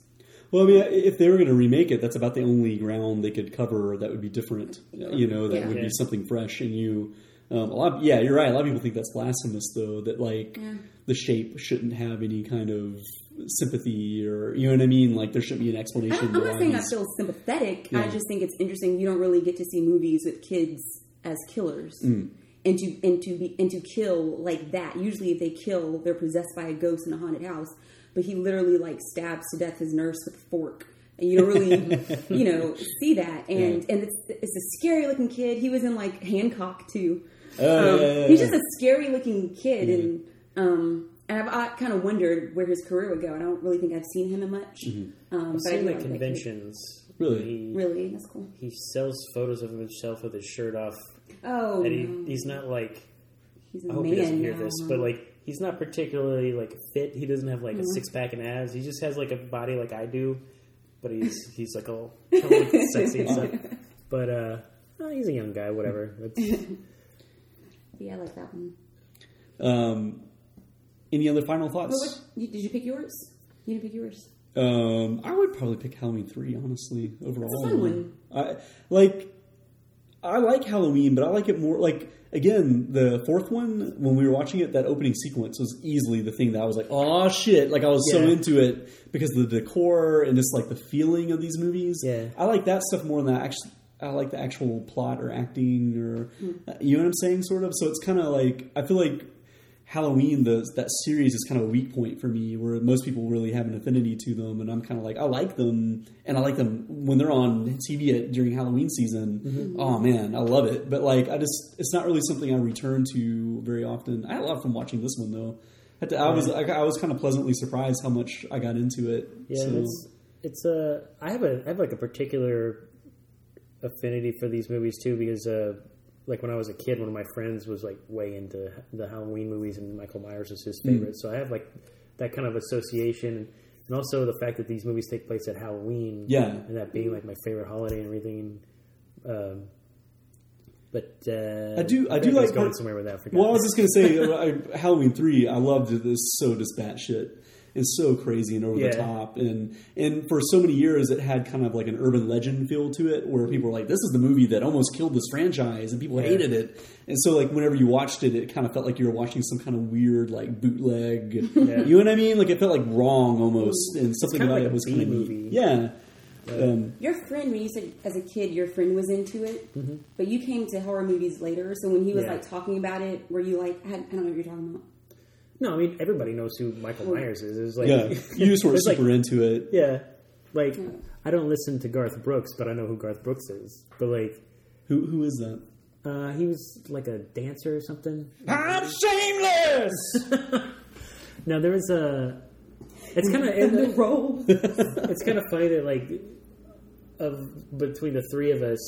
Well, I mean, if they were going to remake it, that's about the only ground they could cover that would be different. You know, that Yeah. would Yeah. be something fresh. And you, um, a lot. yeah, you're right. A lot of people think that's blasphemous, though. That like the shape shouldn't have any kind of sympathy, or you know what I mean. Like there shouldn't be an explanation. I'm not saying I feel sympathetic. I just think it's interesting. You don't really get to see movies with kids as killers, Mm. and to and to be and to kill like that. Usually, if they kill, they're possessed by a ghost in a haunted house. But he literally like stabs to death his nurse with a fork, and you don't really, you know, see that. And and it's it's a scary looking kid. He was in like Hancock too. Oh, Um, yeah, yeah, he's just a scary looking kid, and um, and I've I kind of wondered where his career would go. I don't really think I've seen him in much. Mm-hmm. Um, I've but seen do at like conventions. Really? He, Really, that's cool. he sells photos of himself with his shirt off, Oh, and he, no. he's not like. he's a I hope man he doesn't hear now. this, but like he's not particularly like fit. He doesn't have like Mm-hmm. a six pack and abs. He just has like a body like I do, but he's he's like all totally sexy and stuff. But uh, oh, he's a young guy. Whatever. That's, yeah, I like that one. Um, any other final thoughts? what, did you pick yours? You didn't pick yours. Um, I would probably pick Halloween three. Honestly, overall, fun one. I like. I like Halloween, but I like it more. Like again, the fourth one when we were watching it, that opening sequence was easily the thing that I was like, "Oh shit!" Like I was so into it because of the decor and just like the feeling of these movies. Yeah. I like that stuff more than that. Actually, I like the actual plot or acting or uh, you know what I'm saying, sort of. So it's kind of like I feel like Halloween, the, that series is kind of a weak point for me, where most people really have an affinity to them, and I'm kind of like, I like them, and I like them when they're on TV at, during Halloween season. Oh man, I love it. But like, I just, it's not really something I return to very often. I had a lot from watching this one though. Had to- I was, I, I was kind of pleasantly surprised how much I got into it. yeah, So- it's it's a. I have a I have like a particular affinity for these movies too because uh, like when I was a kid, one of my friends was like way into the Halloween movies, and Michael Myers was his favorite. So I have like that kind of association, and also the fact that these movies take place at Halloween, Yeah. and that being like my favorite holiday and everything. Um, but uh, I do- I feel do like going part- somewhere with that. I. Well, I was just gonna say I, Halloween three. I loved this so just batshit. It's so crazy and over the top, and and for so many years it had kind of like an urban legend feel to it, where people were like, "This is the movie that almost killed this franchise," and people hated it. And so, like, whenever you watched it, it kind of felt like you were watching some kind of weird like bootleg. Yeah. You know what I mean? Like it felt like wrong almost, and something about like it was B kind of movie. Yeah. Um, Your friend, when you said as a kid your friend was into it, but you came to horror movies later. So when he was Yeah. like talking about it, were you like, I, I don't know what you're talking about. No, I mean everybody knows who Michael Myers is. It's like yeah, you just were it's like- super into it. Yeah, like I don't listen to Garth Brooks, but I know who Garth Brooks is. But like, Who who is that? uh, he was like a dancer or something. I'm shameless. No, there was a. It's kind of In the role. it's kind of funny that like of between the three of us,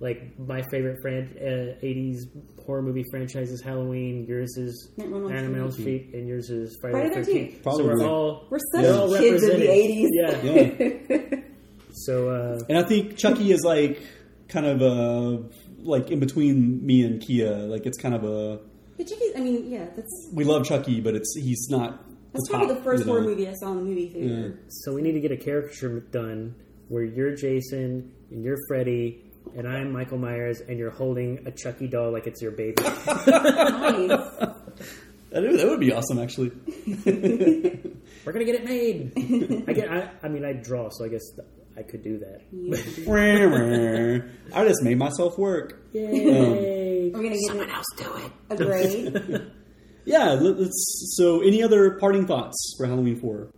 like my favorite fran- uh, '80s horror movie franchise is Halloween. Yours is Nightmare on Elm Animal on Elm Street. Street, and yours is Friday, Friday the the Thirteenth. 13th. So we're all We're we're all such kids of the 80s. Yeah. So uh, And I think Chucky is like kind of uh like in between me and Kia. Like it's kind of a But Chucky, I mean, yeah, that's we love Chucky, but it's he's not. that's the probably top, the first you know. horror movie I saw in the movie theater. So we need to get a caricature done where you're Jason and you're Freddy and I'm Michael Myers and you're holding a Chucky doll like it's your baby. Nice. That would, that would be awesome, actually. We're gonna get it made. I get. I, I mean, I draw, so I guess I could do that. I just made myself work. Yay! Um, We're gonna get someone else do it. A. Yeah. let- Let's. So, any other parting thoughts for Halloween Four?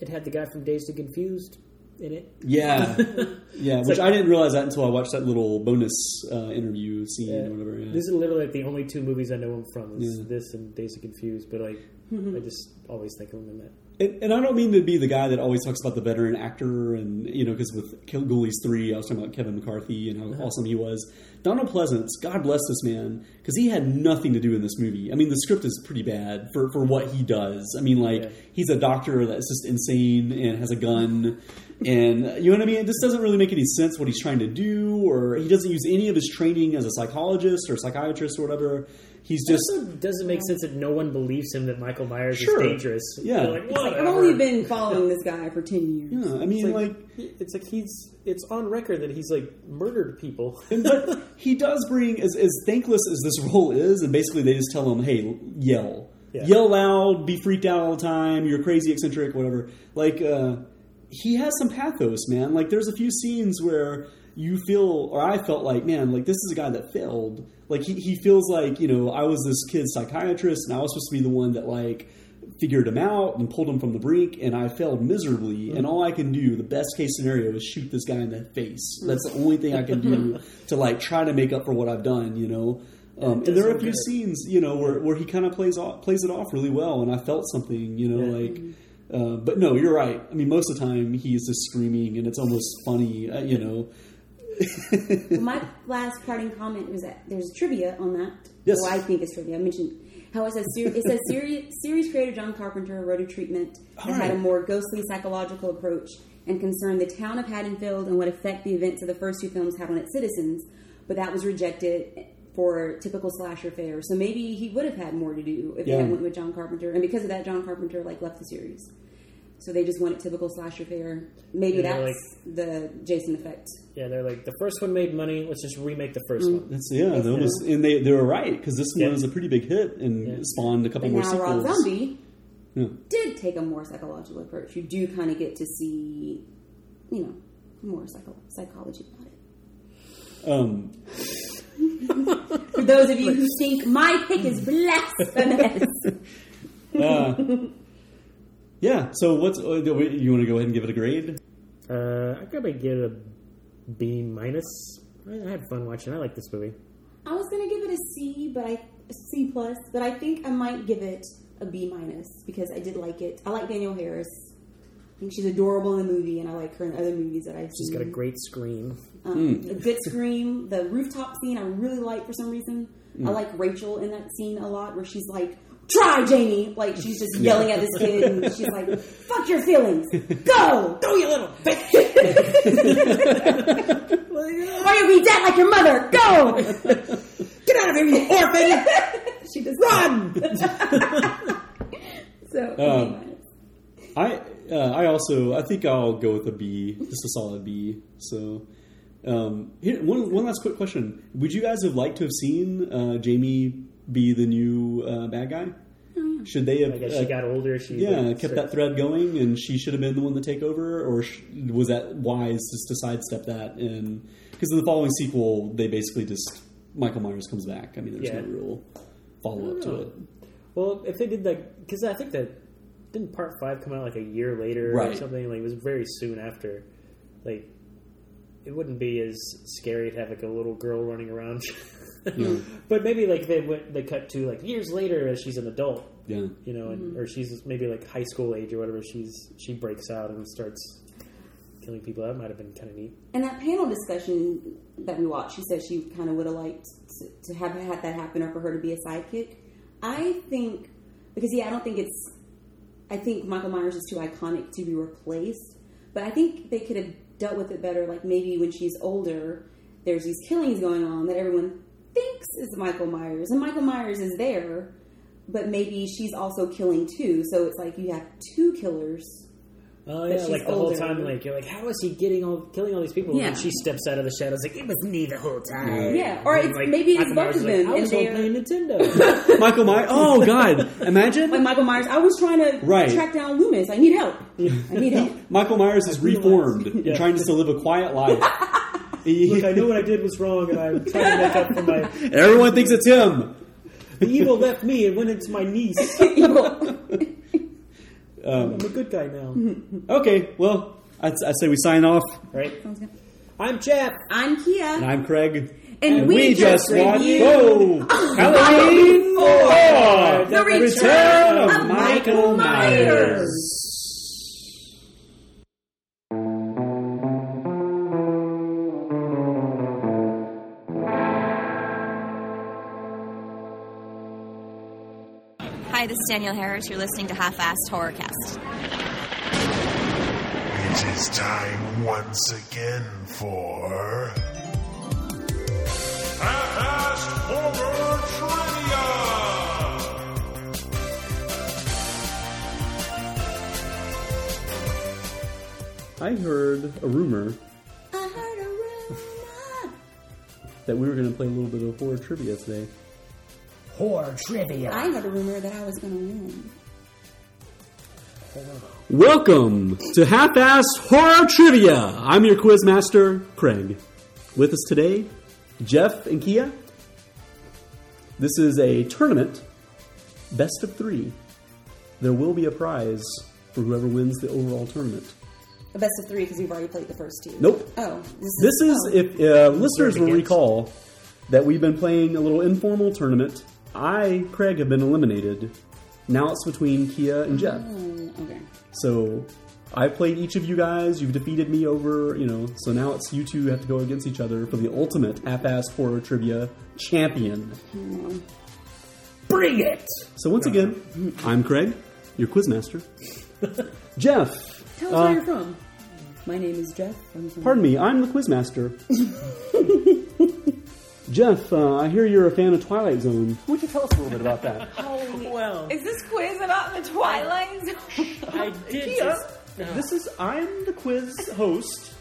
it had the guy from Dazed and Confused in it. Yeah, yeah. Which like- I didn't realize that until I watched that little bonus uh, interview scene Yeah. or whatever. Yeah. This is literally like the only two movies I know him from. Is Yeah. this and Dazed and Confused, but like I just always think of him in that. And, and I don't mean to be the guy that always talks about the veteran actor, and you know, because with Ghoulies three, I was talking about Kevin McCarthy and how awesome he was. Donald Pleasence, God bless this man, because he had nothing to do in this movie. I mean, the script is pretty bad for, for what he does. I mean, like Yeah. he's a doctor that's just insane and has a gun, and you know what I mean. This doesn't really make any sense what he's trying to do, or he doesn't use any of his training as a psychologist or psychiatrist or whatever. he's just also doesn't make sense that no one believes him that Michael Myers Sure. is dangerous. Yeah. Like, Like, I've only been following this guy for ten years. yeah. I mean, It's like, like, it's like he's it's on record that he's like murdered people. but he does bring as as thankless as this role is, and basically they just tell him, "Hey, yell, Yeah. yell loud, be freaked out all the time. You're crazy, eccentric, whatever." Like, uh, he has some pathos, man. Like, there's a few scenes where you feel, or I felt like, man, like this is a guy that failed. Like he he feels like you know I was this kid's psychiatrist, and I was supposed to be the one that like figured him out and pulled him from the brink, and I failed miserably. And all I can do, the best case scenario, is shoot this guy in the face. That's the only thing I can do to like try to make up for what I've done. You know. Um, and there are a few scenes, you know, where, where he kind of plays off, plays it off really well, and I felt something, you know, Yeah. like. Uh, but no, you're right. I mean, most of the time he's just screaming, and it's almost funny, uh, you know. My last parting comment was that there's trivia on that. Yes. Well, I think it's trivia. I mentioned how it says ser- it says series, series creator John Carpenter wrote a treatment that All had a more ghostly psychological approach and concerned the town of Haddonfield and what effect the events of the first two films had on its citizens, but that was rejected for typical slasher fare. So maybe he would have had more to do if Yeah. they had went with John Carpenter, and because of that, John Carpenter like left the series. So they just wanted typical slasher fare. Maybe Yeah, they're that's the Jason effect. yeah, they're like the first one made money. Let's just remake the first Mm. one. That's yeah, Yes, they almost, and they they were right because this Yeah. one was a pretty big hit and Yeah. spawned a couple But more now Rob sequels. Zombie Yeah. did take a more psychological approach. You do kind of get to see, you know, more psycho- psychology about it. Um, For those of you who think my pick is blasphemous, uh, yeah. So what's uh, do you want to go ahead and give it a grade? Uh, I gotta give it a B minus. I, I had fun watching. I like this movie. I was gonna give it a C, but I a C plus, but I think I might give it a B minus because I did like it. I like Danielle Harris. I think she's adorable in the movie, and I like her in other movies that I've She's seen. She's got a great scream. Um, A good scream. The rooftop scene I really like for some reason. I like Rachel in that scene a lot where she's like, try Jamie! Like she's just yelling at this kid and she's like, fuck your feelings! Go! Go you little bitch! Or you'll be dead like your mother! Go! Get out of here, you orphan! she just run! so, Um, I uh, I also I think I'll go with a B, just a solid B. So. Um, here, one one last quick question: Would you guys have liked to have seen uh, Jamie be the new uh, bad guy? Should they have? I guess uh, she got older. She yeah, kept started- that thread going, and she should have been the one to take over, or sh- was that wise just to sidestep that? And because in the following sequel, they basically just Michael Myers comes back. I mean, there's Yeah. no real follow up to it. Well, if they did like, because I think that didn't part five come out like a year later or something? Like it was very soon after. Like it wouldn't be as scary to have like a little girl running around. but maybe like they went, they cut to like years later as she's an adult, Yeah, you know, and, mm-hmm. or she's maybe like high school age or whatever. She's she breaks out and starts killing people. That might have been kind of neat. And that panel discussion that we watched, she said she kind of would have liked to, to have had that happen or for her to be a sidekick. I think, because yeah, I don't think it's, I think Michael Myers is too iconic to be replaced, but I think they could have dealt with it better, like maybe when she's older, there's these killings going on that everyone thinks is Michael Myers, and Michael Myers is there, but maybe she's also killing too, so it's like you have two killers. Oh yeah, like the whole time, like you're like, how is he getting all killing all these people? Yeah. And she steps out of the shadows, like it was me the whole time. Yeah, or And, it's, like, maybe it's Michael both Myers of is them, I and was home they're playing Nintendo. Michael Myers. Oh God, imagine like Michael Myers. I was trying to Right. track down Loomis. I need help. I need help. Michael Myers is reformed and Yeah. trying just to live a quiet life. Look, I know what I did was wrong, and I'm trying to make up for my. Everyone thinks it's him. The evil left me and went into my niece. Um, I'm a good guy now, okay, well, I'd, I'd say we sign off. right? I'm Jeff. I'm Kia. And I'm Craig. And we just watched reviewed oh, Halloween 4, The Return of Michael Myers. Hi, Danielle Harris. You're listening to Half Assed Horrorcast. It is time once again for. Half Assed Horror Trivia! I heard a rumor. I heard a rumor! that we were going to play a little bit of horror trivia today. Horror trivia. I had a rumor that I was going to win. Welcome to Half-Assed Horror Trivia. I'm your quiz master, Craig. With us today, Jeff and Kia. This is a tournament, best of three. There will be a prize for whoever wins the overall tournament. A best of three because we've already played the first two. Nope. Oh, This is, oh. if uh, listeners will recall, that we've been playing a little informal tournament. I, Craig, have been eliminated. Now it's between Kia and Jeff. Oh, okay. So I played each of you guys. You've defeated me over, you know. So now it's you two have to go against each other for the ultimate half-assed horror trivia champion. Bring it! So once again, I'm Craig, your quizmaster. Jeff, Tell us Uh, where you're from. My name is Jeff. I'm from pardon me, I'm the quizmaster. Jeff, uh, I hear you're a fan of Twilight Zone. Why don't you tell us a little bit about that? Well, Is this quiz about the Twilight Zone? I did Kia, just. This is I'm the quiz host.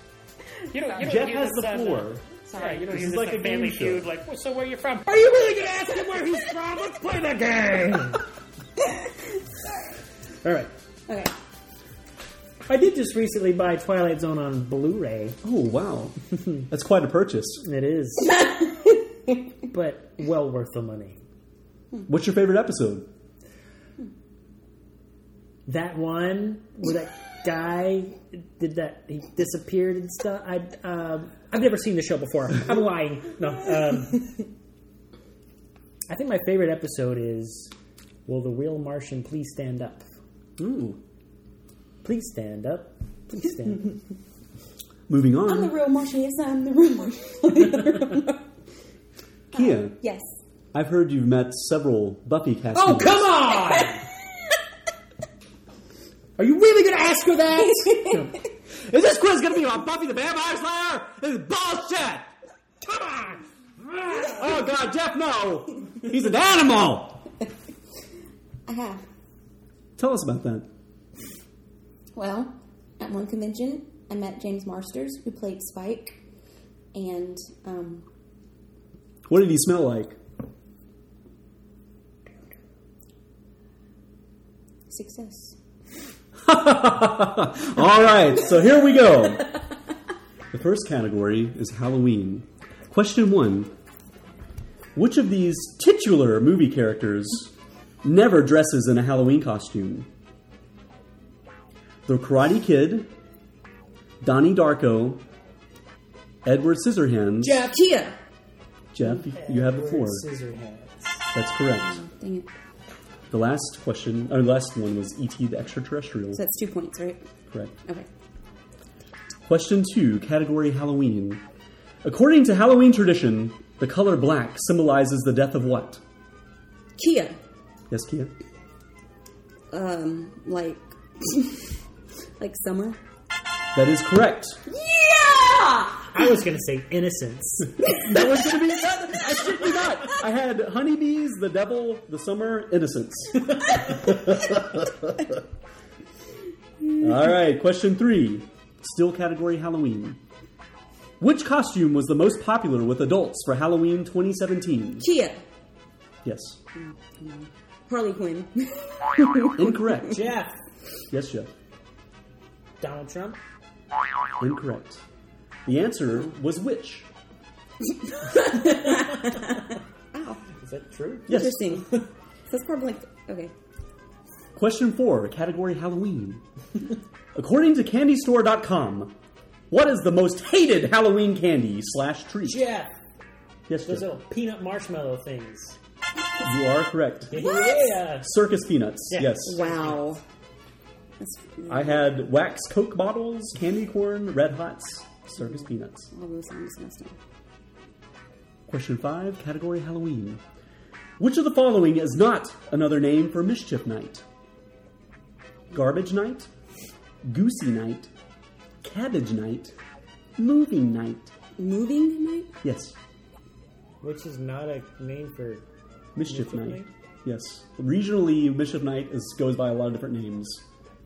You don't, you don't Jeff has the on, uh, floor. Yeah, you don't This is this like like a Family game show. Feud. Like, well, so where are you from? Are you really going to ask him where he's from? Let's play the game. All right. Okay. I did just recently buy Twilight Zone on Blu-ray. Oh wow, that's quite a purchase. It is, but well worth the money. What's your favorite episode? That one where that guy did that he disappeared and stuff. I um, I've never seen the show before. I'm lying. No. Um, I think my favorite episode is Will the Real Martian Please Stand Up? Ooh. Please stand up. Please stand up. Moving on. I'm the real Martian. Yes, I'm the real Martian. Kia. yes. I've heard you've met several Buffy cast Oh, members. come on! Are you really going to ask her that? Is this quiz going to be about Buffy the Vampire Slayer? This is bullshit! Come on! Oh God, Jeff, no! He's an animal! I have. Tell us about that. Well, at one convention, I met James Marsters, who played Spike, and um, What did he smell like? success. All right, so here we go. The first category is Halloween. Question one Which of these titular movie characters never dresses in a Halloween costume? The Karate Kid, Donnie Darko, Edward Scissorhands. Jeff. Kia. Jeff, you have the floor. Scissorhands. That's correct. Dang it. The last question, or the last one was E.T. the Extraterrestrial. So that's two points, right? Correct. Okay. Question two, category Halloween. According to Halloween tradition, the color black symbolizes the death of what? Kia. Yes, Kia? Um, like, like summer. That is correct. I was going to say innocence. That was going to be that. I shit you not. I had honeybees, the devil, the summer, innocence. All right, question three. Still category Halloween. Which costume was the most popular with adults for Halloween 2017? Kia. Yes. Harley Quinn. Incorrect. Jeff. Yes, Jeff. Donald Trump. Incorrect. The answer was which? Ow. Is that true? Yes. Interesting. so that's probably like, okay. Question four, category Halloween. According to CandyStore.com, what is the most hated Halloween candy slash treat? Jeff. Yes, Those Jeff. little peanut marshmallow things. You are correct. Yeah. Circus peanuts. Yeah. Yes. Wow. That's, I had wax Coke bottles, candy corn, red hots, circus peanuts. all those sound disgusting. Question five, category Halloween. Which of the following is not another name for Mischief Night? Garbage Night, Goosey Night, Cabbage Night, Moving Night. Moving night? Yes, Which is not a name for. Mischief Mischief Night. Night? Yes. Regionally, Mischief Night is, goes by a lot of different names.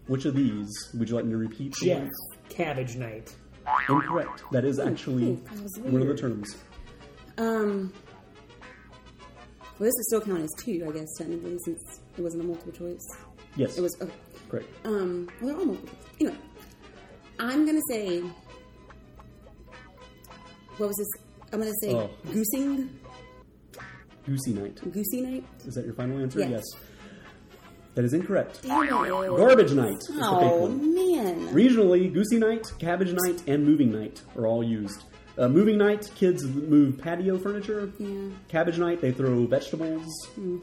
Which of these would you like me to repeat? Yes, Cabbage Night. Incorrect. That is actually Ooh, that one of the terms. Um. Well, this is still count as two, I guess, technically, since it wasn't a multiple choice. Yes. It was. Okay. Correct. Um. Well, they're all multiple choice. Anyway, I'm gonna say. What was this? I'm gonna say Oh. goosing, Goosey Night. goosey night. Is that your final answer? Yes. That is incorrect. Garbage Night is the fake Oh one. man. Regionally, Goosey Night, Cabbage Night, and Moving Night are all used. Uh, moving Night, kids move patio furniture. Yeah. Cabbage Night, they throw vegetables. Hmm.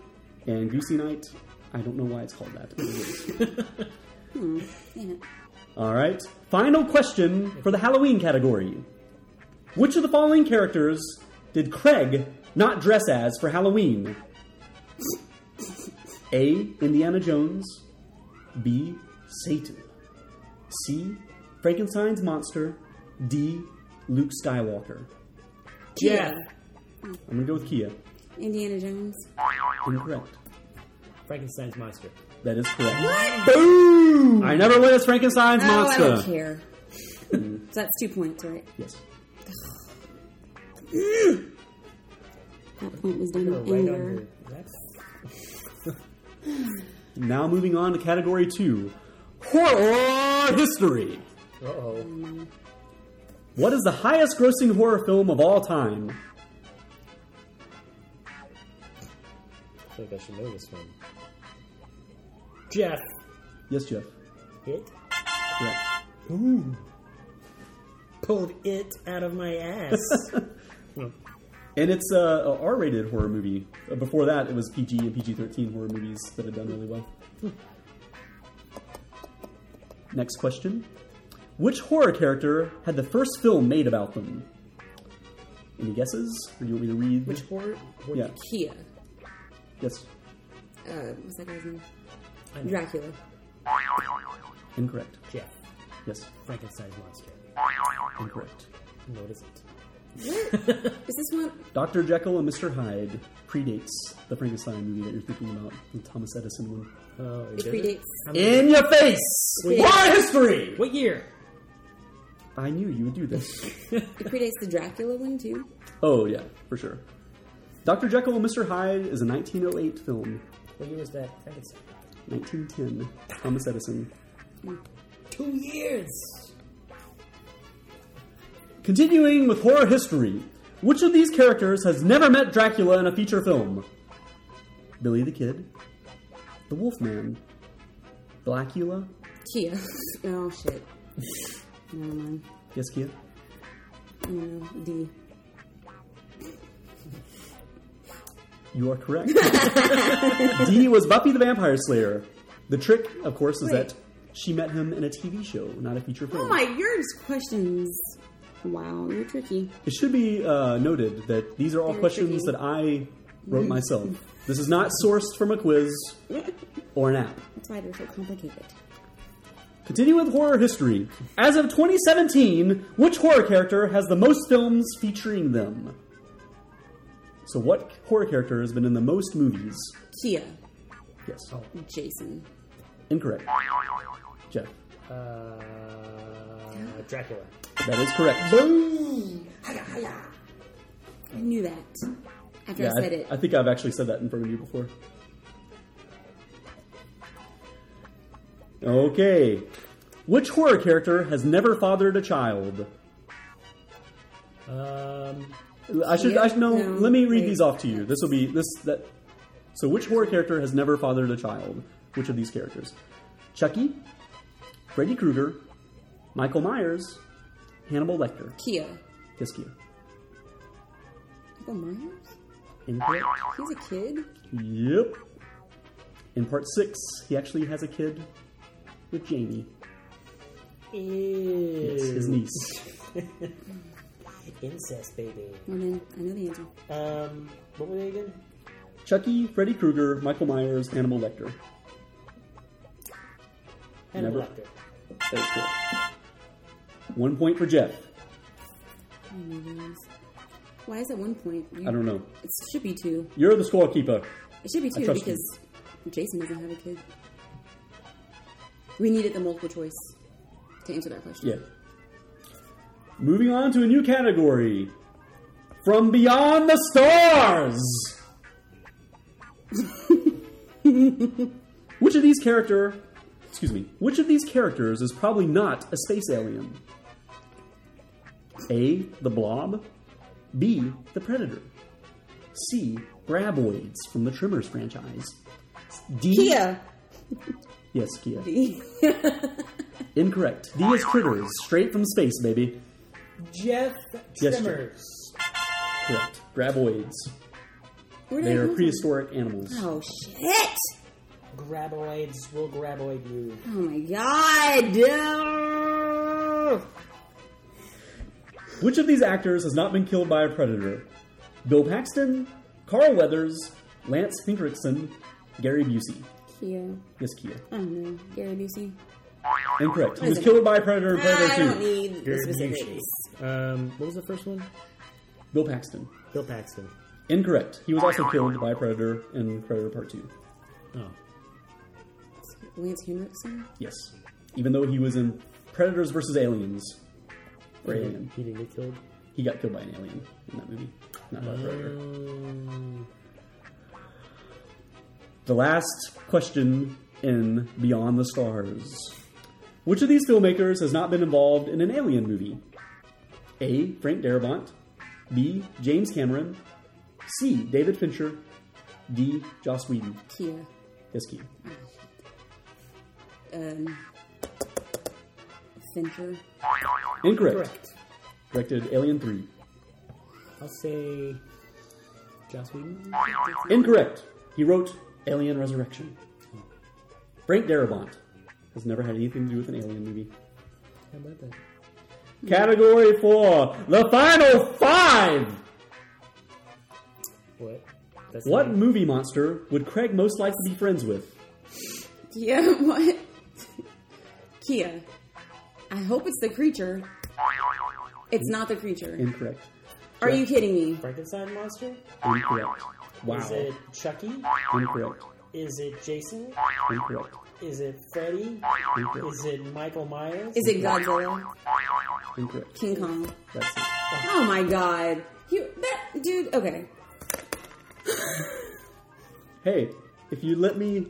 And Goosey Night, I don't know why it's called that. but it is. Hmm. It. all right. Final question for the Halloween category. Which of the following characters did Craig not dress as for Halloween? A. Indiana Jones. B. Satan. C. Frankenstein's monster. D. Luke Skywalker. Jeff. I'm gonna go with Kia. Indiana Jones. Incorrect. Frankenstein's monster. That is correct. What? Boom! I never went as Frankenstein's oh, monster. I don't care. so that's two points, right? Yes. That point was done in Right anger. under. That's Now moving on to category two, horror history. uh oh. What is the highest grossing horror film of all time? I feel like I should know this one. Jeff. Yes, Jeff. It Correct. Ooh. pulled it out of my ass. And it's a, a R-rated horror movie. Uh, Before that, it was PG and PG-13 horror movies that had done really well. Next question: Which horror character had the first film made about them? Any guesses? Or do you want me to read? Which horror? Yeah. Kia. Yes. Uh, what's that guy's name? Dracula. Incorrect. Jeff. Yes. Frankenstein's monster. Incorrect. No, it isn't. Is this one? Dr. Jekyll and Mr. Hyde predates the Frankenstein movie that you're thinking about, the Thomas Edison one. Oh, It does predates. How many- In your face! Wait. Horror history! What year? I knew you would do this. It predates the Dracula one too. oh, yeah, for sure. Dr. Jekyll and Mr. Hyde is a 1908 film. What year was that? Frankenstein. 1910. Thomas Edison. Two years. Continuing with horror history, which of these characters has never met Dracula in a feature film? Billy the Kid, the Wolfman, Blackula. Kia. oh shit. Never mind. Yes, Kia. No, D. You are correct. D was Buffy the Vampire Slayer. The trick, of course, is Wait. that she met him in a TV show, not a feature film. Oh my, yours questions. Wow, you're tricky. It should be uh, noted that these are all Very questions tricky. that I wrote myself. This is not sourced from a quiz or an app. That's why they're so complicated. Continue with horror history. As of 2017, which horror character has the most films featuring them? So, what horror character has been in the most movies? Kia. Yes. Jason. Incorrect. Jeff. Uh, Dracula. That is correct. Boom! Hiya, hiya. I knew that after Yeah, I said I, it. I think I've actually said that in front of you before. Okay. Which horror character has never fathered a child? Um, I should. I should know. No, let me read wait. these off to you. This will be this that. So, which horror character has never fathered a child? Which of these characters? Chucky, Freddy Krueger, Michael Myers, Hannibal Lecter. Kia. Yes, Kia. Michael Myers? Incorrect. He's a kid? Yep. In part six, he actually has a kid with Jamie. Yes, his niece. incest, baby. Well then, I know the answer. Um, what were they again? Chucky, Freddy Krueger, Michael Myers, Hannibal Lecter. Hannibal Never. Lecter. That is correct. One point for Jeff. I know those. Why is it one point? You- I don't know. It should be two. You're the scorekeeper. It should be two because Jason doesn't have a kid. We needed the multiple choice. to answer that question. Yeah. Moving on to a new category. From Beyond the Stars! which of these character excuse me, which of these characters is probably not a space alien? A. The Blob. B. The Predator. C. Graboids from the Tremors franchise. D. Kia. Yes, Kia. D. Incorrect. D is critters, straight from space, baby. Jeff Yes, Jeff. Tremors. Correct. Graboids. Where did They I are come prehistoric animals. Oh shit! Graboids will graboid you. Oh my god! Which of these actors has not been killed by a predator? Bill Paxton, Carl Weathers, Lance Henriksen, Gary Busey. Kia. Yes, Kia. I don't know. Gary Busey. Incorrect. He was killed by a predator in Predator I 2. don't need the Gary specifics. Um, what was the first one? Bill Paxton. Bill Paxton. Incorrect. He was also killed by a predator in Predator Part 2. Oh. Lance Henriksen. Yes. Even though he was in Predators versus Aliens. Or Alien. He didn't get killed. He got killed by an alien in that movie. Not by a predator. Um, The last question in Beyond the Stars. Which of these filmmakers has not been involved in an alien movie? A. Frank Darabont. B. James Cameron. C. David Fincher. D. Joss Whedon. Kia. Yes, Key. Um. Fincher. Incorrect. correct. Directed Alien 3. I'll say Joss Whedon. Incorrect. He wrote Alien Resurrection. Frank Darabont has never had anything to do with an alien movie. How about that? Category 4. The final five! What? That's What not- movie monster would Craig most like to be friends with? Kia. What? Kia. I hope it's the creature. It's not the creature. Incorrect. Are you kidding me? Frankenstein monster? Incorrect. Wow. Is it Chucky? Incorrect. Is it Jason? Incorrect. Is it Freddy? Incorrect. Is it Michael Myers? Is it Godzilla? Incorrect. King Kong? That's it. Oh my god. You that dude. Okay. Hey, if you let me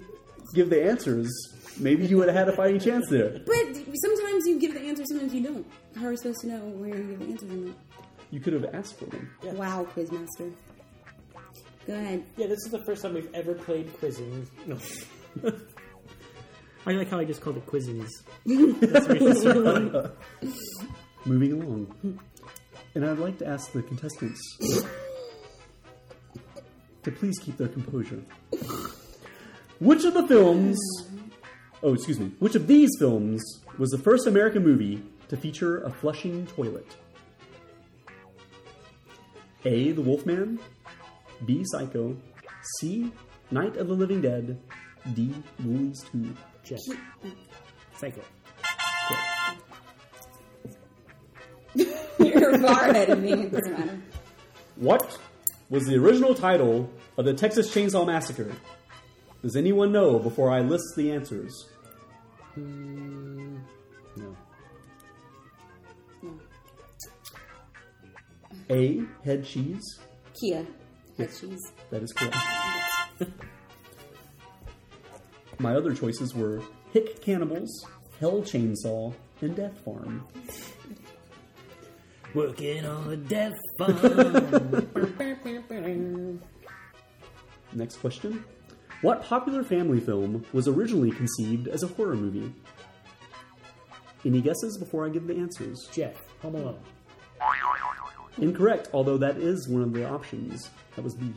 give the answers, maybe you would have had a fighting chance there. But sometimes you give the answer, sometimes you don't. How are we supposed to know where you give the answers or not? You could have asked for them. Wow, Quizmaster. Go ahead. Yeah, this is the first time we've ever played quizzing. No. I like how I just called it quizzings. That's really so funny. Moving along. And I'd like to ask the contestants to please keep their composure. Which of the films. Oh, excuse me. Which of these films was the first American movie to feature a flushing toilet? A. The Wolfman. B. Psycho. C. Night of the Living Dead. D. Ghoulies 2. Jeff. Psycho. You're far ahead of me. It doesn't matter. What was the original title of the Texas Chainsaw Massacre? Does anyone know before I list the answers? No. A. Head cheese. Kia. Head cheese. That is correct. My other choices were Hick Cannibals, Hell Chainsaw, and Death Farm. Working on a death farm. Next question. What popular family film was originally conceived as a horror movie? Any guesses before I give the answers? Jeff. Home Alone. Incorrect, although that is one of the options. That was B.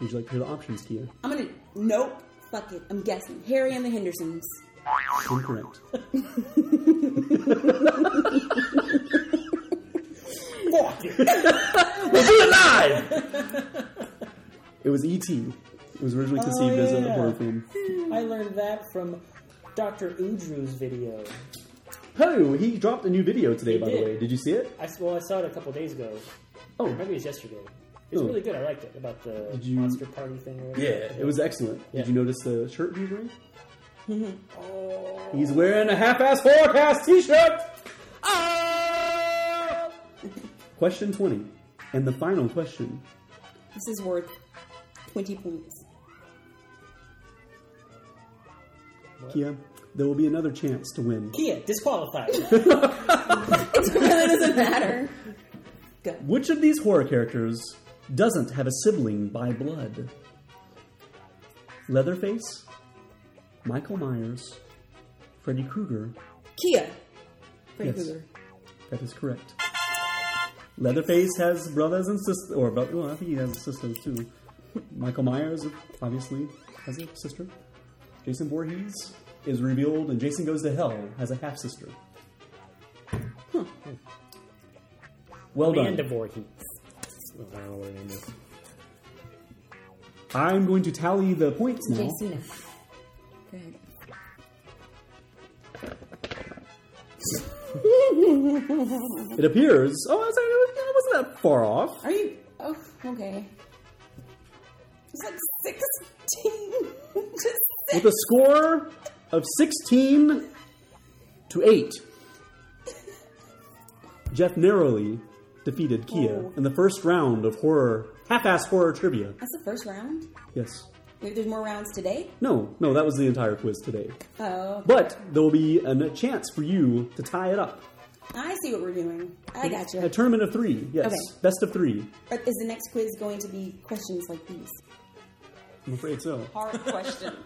Would you like to hear the options, Kia? I'm gonna. Nope. Fuck it. I'm guessing. Harry and the Hendersons. Incorrect. We'll do it live! It was E.T. It was originally conceived Oh, as a horror film. I learned that from Dr. Udru's video. Oh, he dropped a new video today, He by did. the way. Did you see it? I, well, I saw it a couple days ago. Oh. Maybe it was yesterday. It was Oh. really good. I liked it about the Did you- monster party thing. Or whatever. It was excellent. Yeah. Did you notice the shirt he was wearing? He's wearing a half-ass forecast T-shirt. Ah! question twenty, and the final question. This is worth 20 points. Kia, there will be another chance to win. Kia, disqualified. It really doesn't matter. Which of these horror characters doesn't have a sibling by blood? Leatherface, Michael Myers, Freddy Krueger. Kia. Freddy Yes. Krueger. That is correct. Leatherface has brothers and sisters, or bro- well, I think he has sisters too. Michael Myers obviously has a sister. Jason Voorhees is revealed, and Jason Goes to Hell has a half sister. Well done. Amanda Voorhees. I don't know what her name is. I'm going to tally the points now. Jacina. Go ahead. It appears. Oh, it wasn't that far off. Are you? Oh, okay. It's like 16. With a score of 16 to 8, Jeff narrowly defeated Kia Oh. in the first round of horror, half-ass horror trivia. That's the first round? Yes. There's more rounds today? No, no, that was the entire quiz today. Oh. But there will be a chance for you to tie it up. I see what we're doing. I got you. A tournament of three, yes. Okay. Best of three. But is the next quiz going to be questions like these? I'm afraid so. Hard question.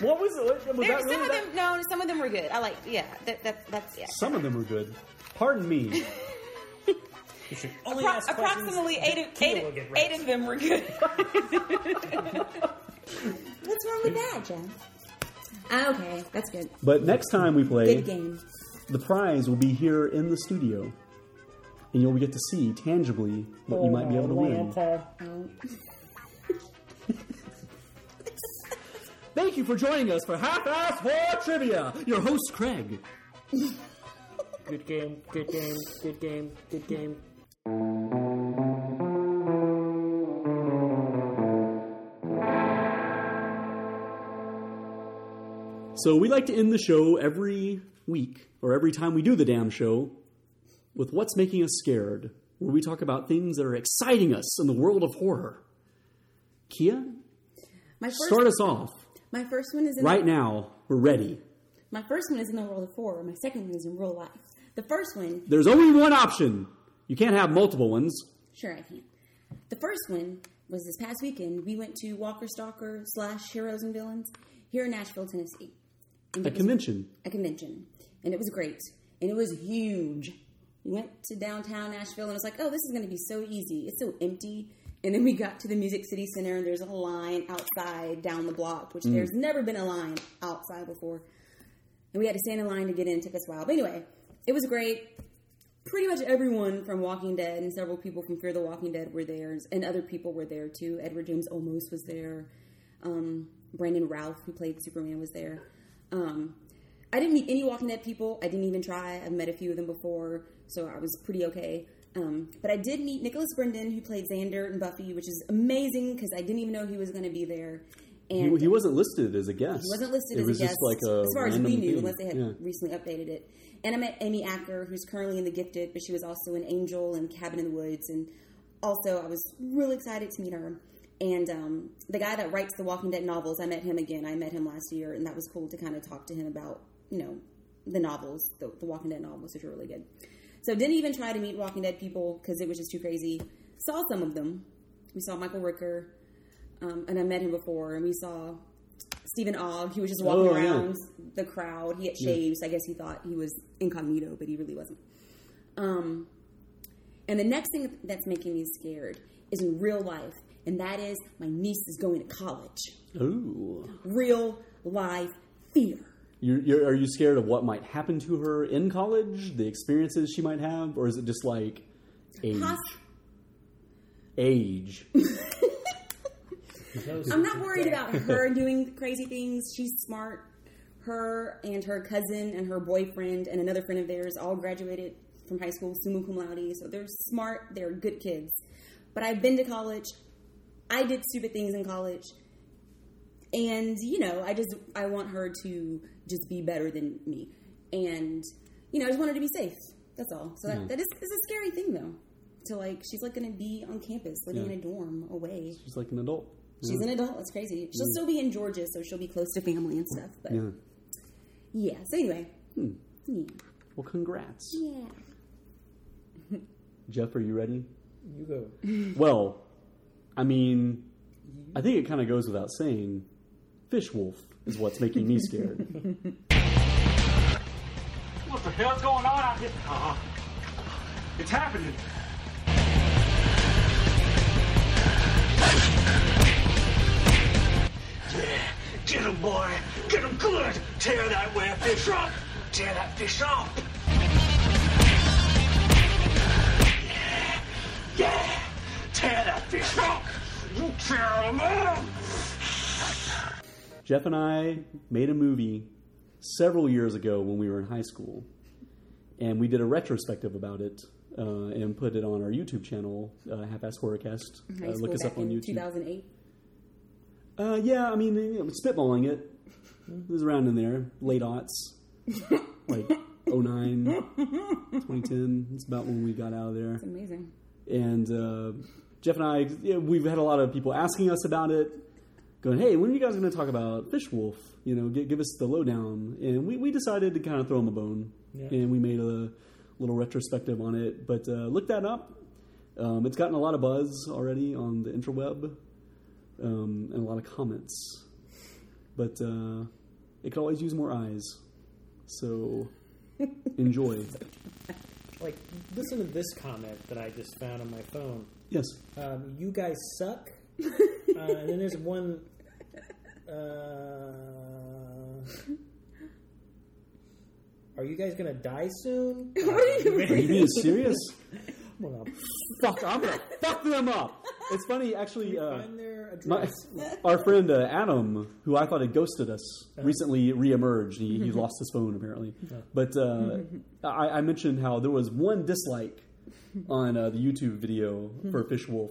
What was it? Was There- that really some of that- them, no, some of them were good. I like, yeah, that, that, that's, yeah. Some of them were good. Pardon me. Only Appro- ask questions approximately eight of, eight, of- right. eight of them were good. What's wrong with that, Jen? Ah, okay, that's good. But next time we play, Good game. the prize will be here in the studio. And you'll get to see tangibly what you might be able to win. Thank you for joining us for Half-Ass Horror Trivia. Your host, Craig. Good game, good game, good game, good game. So we like to end the show every week, or every time we do the damn show, with What's Making Us Scared, where we talk about things that are exciting us in the world of horror. Kia, My first, start us off. My first one is in Right the, now, we're ready. My first one is in the world of horror. My second one is in real life. The first one, There's only one option. You can't have multiple ones. sure I can. The first one was this past weekend. We went to Walker Stalker slash Heroes and Villains here in Nashville, Tennessee. And A convention. a convention, and it was great, and it was huge. We went to downtown Nashville, and it was like, oh, this is going to be so easy. It's so empty. And then we got to the Music City Center, and there's a line outside down the block, which Mm. there's never been a line outside before. And we had to stand in line to get in. It took us a while. But anyway, it was great. Pretty much everyone from Walking Dead and several people from Fear the Walking Dead were there, and other people were there too. Edward James Olmos was there. Um, Brandon Routh, who played Superman, was there. Um, I didn't meet any Walking Dead people. I didn't even try. I've met a few of them before, so I was pretty okay. Um, but I did meet Nicholas Brendon, who played Xander and Buffy, which is amazing because I didn't even know he was going to be there. And he, he wasn't listed as a guest. he wasn't listed it as was a guest, just like a as far as we knew, thing. unless they had Yeah. recently updated it. And I met Amy Acker, who's currently in The Gifted, but she was also an Angel in Cabin in the Woods. And also, I was really excited to meet her. And um, the guy that writes the Walking Dead novels, I met him again. I met him last year, and that was cool to kind of talk to him about, you know, the novels, the, the Walking Dead novels, which are really good. So didn't even try to meet Walking Dead people because it was just too crazy. Saw some of them. We saw Michael Rooker, um, and I met him before, and we saw Steven Ogg. He was just walking Oh, yeah. around the crowd. He had Yeah. shaves. I guess he thought he was incognito, but he really wasn't. Um, and the next thing that's making me scared is in real life, and that is my niece is going to college. Ooh. Real life fear. You're, you're, are you scared of what might happen to her in college, the experiences she might have, or is it just like age? Age. I'm not worried about her doing crazy things. She's smart. Her and her cousin and her boyfriend and another friend of theirs all graduated from high school summa cum laude. So they're smart. They're good kids. But I've been to college. I did stupid things in college. and you know, I just I want her to just be better than me, and you know, I just wanted to be safe. That's all. So that, Yeah. that is, is a scary thing though. To like, she's like going to be on campus, living Yeah. in a dorm away. She's like an adult. She's an adult. It's crazy. She'll Yeah. still be in Georgia, so she'll be close to family and stuff. But yeah. Yeah. So anyway, Hmm. yeah, Well, congrats. yeah. Jeff, are you ready? You go. Well, I mean, I think it kind of goes without saying. Fish Wolf is what's making me scared. What the hell's going on out here? Uh, it's happening. Yeah, get him, boy. Get him good. Tear that where fish up. Tear that fish up. Yeah, yeah. Tear that fish up. You tear him up. Jeff and I made a movie several years ago when we were in high school, and we did a retrospective about it uh, and put it on our YouTube channel, uh, Half-Ass Horrorcast. High Uh, look us up on YouTube. 2008. Uh, yeah, I mean, spitballing it. It was around in there, late aughts, like 09, 2010. It's about when we got out of there. It's amazing. And uh, Jeff and I, yeah, we've had a lot of people asking us about it, going, "Hey, when are you guys going to talk about Fish Wolf? You know, give, give us the lowdown." And we, we decided to kind of throw him a bone, Yeah. and we made a little retrospective on it. But uh, look that up. Um, it's gotten a lot of buzz already on the interweb, um, and a lot of comments. But uh, it could always use more eyes. So enjoy. Like, listen to this comment that I just found on my phone. Yes. Um, you guys suck. Uh, and then there's one. Uh, are you guys gonna die soon? Are you being serious? I'm gonna fuck, I'm gonna fuck them up. It's funny, actually. Uh, my, our friend uh, Adam, who I thought had ghosted us, recently reemerged. He, he lost his phone apparently. But uh, I, I mentioned how there was one dislike on uh, the YouTube video for Fish Wolf.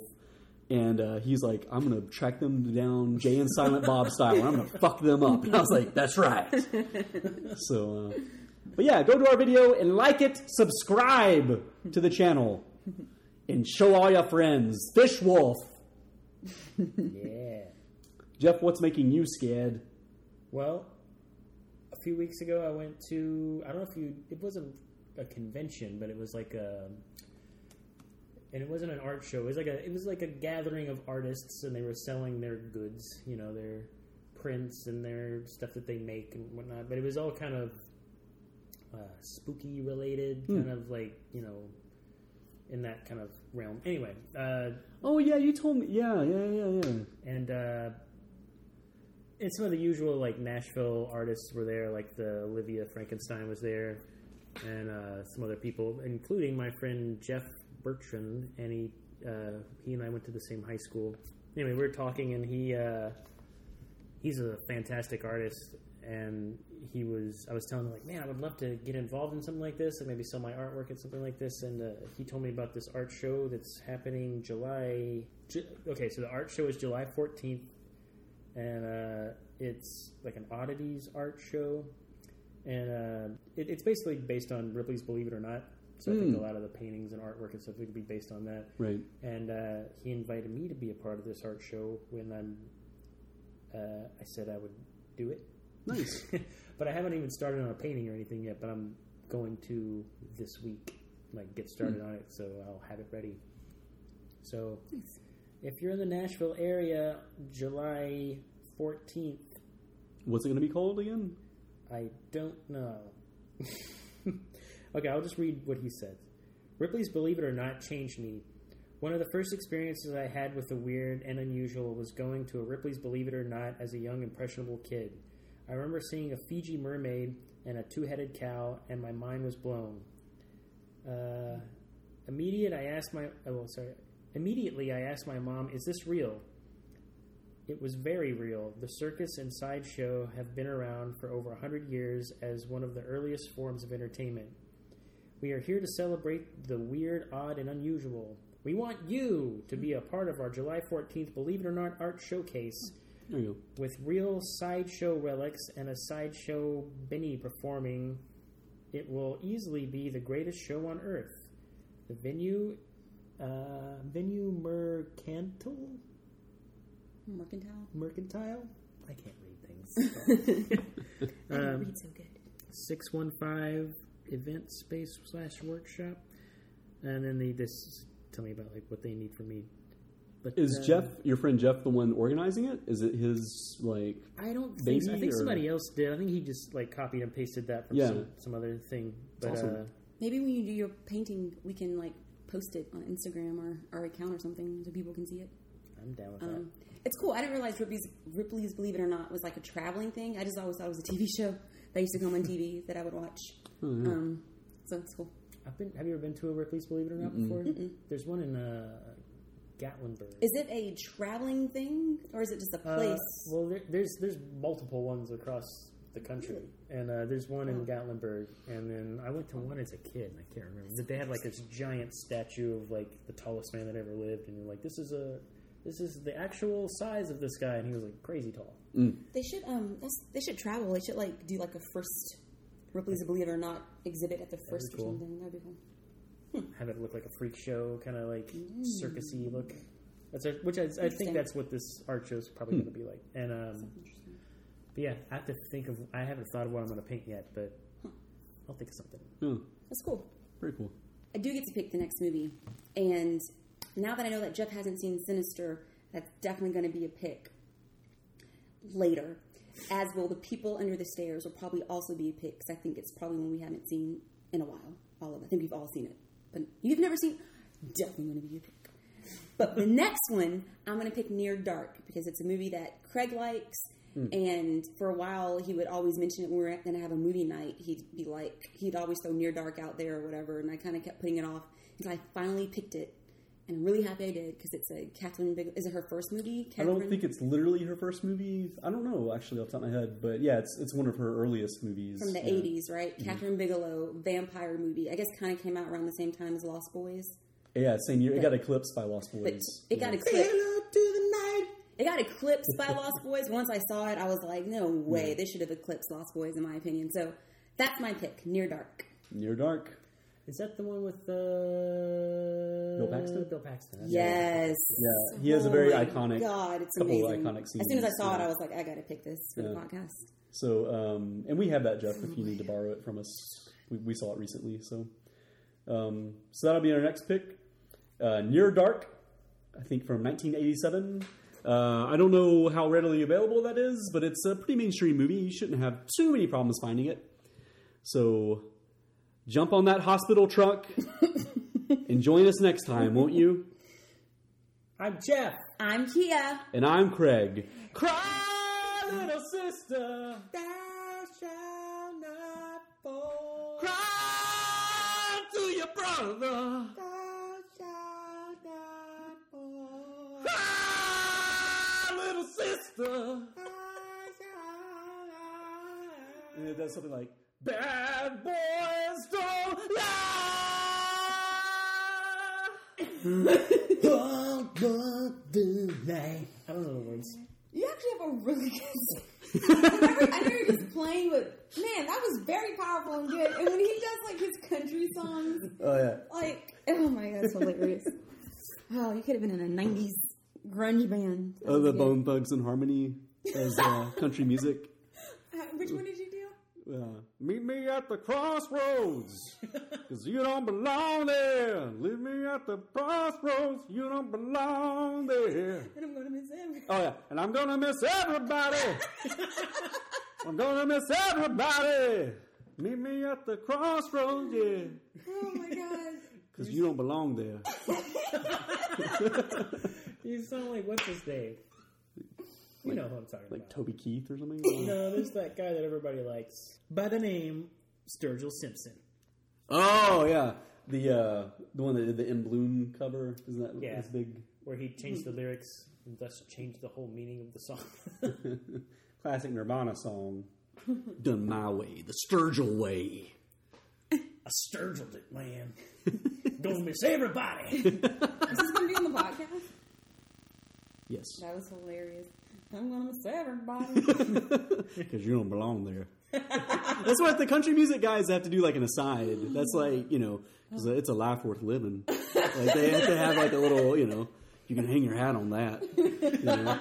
And uh, he's like, I'm going to track them down Jay and Silent Bob style. and I'm going to fuck them up. And I was like, that's right. So, uh, but yeah, go to our video and like it, subscribe to the channel, and show all your friends. Fish Wolf. yeah. Jeff, what's making you scared? Well, a few weeks ago, I went to. I don't know if you. It wasn't a convention, but it was like a. And it wasn't an art show. It was like a. It was like a gathering of artists, and they were selling their goods. You know, their prints and their stuff that they make and whatnot. But it was all kind of uh, spooky related, Hmm. kind of like you know, in that kind of realm. Anyway, uh, Oh yeah, you told me. Yeah, yeah, yeah, yeah. and uh, and some of the usual like Nashville artists were there, like the Olivia Frankenstein was there, and uh, some other people, including my friend Jeff Bertrand, and he uh, he and I went to the same high school. Anyway, we were talking, and he uh, he's a fantastic artist, and he was I was telling him like, man, I would love to get involved in something like this, and maybe sell my artwork at something like this. And uh, he told me about this art show that's happening July. Ju- okay, so the art show is July fourteenth, and uh, it's like an oddities art show, and uh, it, it's basically based on Ripley's Believe It or Not. So I think Hmm. a lot of the paintings and artwork and stuff would be based on that. Right. And uh, he invited me to be a part of this art show when I'm. Uh, I said I would do it. Nice. but I haven't even started on a painting or anything yet. But I'm going to this week, like get started Hmm. on it, so I'll have it ready. So, if you're in the Nashville area, July 14th, What's it going to be called again? I don't know. okay, I'll just read what he said. Ripley's Believe It or Not changed me. One of the first experiences I had with the weird and unusual was going to a Ripley's Believe It or Not as a young, impressionable kid. I remember seeing a Fiji mermaid and a two headed cow, and my mind was blown. Uh, immediate, I asked my oh, sorry. Immediately, I asked my mom, "Is this real?" It was very real. The circus and sideshow have been around for over a hundred years as one of the earliest forms of entertainment. We are here to celebrate the weird, odd, and unusual. We want you to be a part of our July 14th Believe It or Not art showcase. There you With real sideshow relics and a sideshow Benny performing, it will easily be the greatest show on earth. The venue, uh, venue Mercantile, Mercantile. Mercantile. I can't read things. I don't Um, read so good. Six one five event space slash workshop, and then they just tell me about like what they need from me. But. Is uh, Jeff your friend Jeff the one organizing it? Is it his like? I don't think. So. I think or- somebody else did. I think he just like copied and pasted that from Yeah. some, some other thing. But awesome. uh, Maybe when you do your painting, we can like post it on Instagram or our account or something so people can see it. I'm down with Um, it's cool. I didn't realize Ripley's, Ripley's Believe It or Not was like a traveling thing. I just always thought it was a TV show that used to come on TV that I would watch. Yeah. Um, so it's cool. I've been. Have you ever been to a Ripley's Believe It or Not Mm-mm. before? Mm-mm. There's one in uh, Gatlinburg. Is it a traveling thing or is it just a place? Uh, well, there, there's there's multiple ones across the country, and uh, there's one in Gatlinburg, and then I went to one as a kid, and I can't remember. But they had like this giant statue of like the tallest man that ever lived, and you're like, this is a this is the actual size of this guy, and he was like crazy tall. they should um, they should travel. They should like do like a first Ripley's Believe It or Not exhibit at the first be or cool. something. That'd be cool. Have it look like a freak show, kind of like Mm. circusy look. That's a, which I, I think that's what this art show is probably Hmm. going to be like. And um, but yeah, I have to think of. I haven't thought of what I'm going to paint yet, but I'll think of something. Yeah, That's cool. Pretty cool. I do get to pick the next movie, and now that I know that Jeff hasn't seen Sinister, that's definitely going to be a pick later. As will the people under the stairs will probably also be a pick because I think it's probably one we haven't seen in a while. All of it. I think we've all seen it, but you've never seen. Definitely going to be a pick. But the next one, I'm going to pick Near Dark because it's a movie that Craig likes. Hmm. And for a while, he would always mention it when we were going to have a movie night. He'd be like, he'd always throw Near Dark out there or whatever. And I kind of kept putting it off until I finally picked it. And I'm really happy I did because it's a Kathryn Bigelow. Is it her first movie? I don't think it's literally her first movie. I don't know actually off the top of my head, but yeah, it's it's one of her earliest movies from the Yeah. 80s, right? Mhm. Kathryn Bigelow, vampire movie. I guess kind of came out around the same time as Lost Boys. Yeah, same year. It got eclipsed by Lost But Boys. it got Yeah. eclipsed. It got eclipsed by Lost Boys. Once I saw it, I was like, no way. Yeah. They should have eclipsed Lost Boys, in my opinion. So that's my pick, Near Dark. Near Dark. Is that the one with uh, Bill Paxton? Bill Paxton. that's Yes. Yeah, he has a very Oh iconic. God, it's couple amazing. iconic scenes. As soon as I saw it. I was like, I got to pick this for the podcast. So, um, and we have that, Jeff. If you need to borrow it from us, we, we saw it recently. So, um, so that'll be our next pick. Uh, Near Dark, I think from 1987. Uh, I don't know how readily available that is, but it's a pretty mainstream movie. You shouldn't have too many problems finding it. So, jump on that hospital truck and join us next time, won't you? I'm Jeff. I'm Kia. And I'm Craig. Cry, little sister. Thou shalt not fall. Cry to your brother. Thou shalt not fall. Cry, little sister. And it does something like, Bad boys lie. I don't know the words. You actually have a really good. I know you're just playing, but man, that was very powerful and good. And when he does like his country songs, Oh, yeah. like oh my god, it's hilarious. Oh, you could have been in a '90s grunge band. That Oh, the good. Bone Thugs and Harmony as uh, country music. Uh, which one did you? Uh, meet me at the crossroads, cause you don't belong there. Leave me at the crossroads, you don't belong there. And I'm gonna miss him. Oh yeah, and I'm gonna miss everybody. I'm gonna miss everybody. Meet me at the crossroads, yeah, Oh my god. cause you don't belong there. You sound like what's his name? You know who I'm talking Like about. Toby Keith or something. No, there's that guy that everybody likes by the name Sturgill Simpson. Oh yeah, the uh, the one that did the In Bloom cover. Isn't that Yeah. his big Where he changed the lyrics and thus changed the whole meaning of the song. classic Nirvana song? Done my way, the Sturgill way. I sturgilled it, man. Gonna miss everybody. Is this gonna be on the podcast? Yes. That was hilarious. I'm gonna miss everybody. Because you don't belong there. That's what the country music guys have to do, like an aside. That's like you know, 'cause it's a life worth living. Like they have to have like a little, you know, you can hang your hat on that. you know?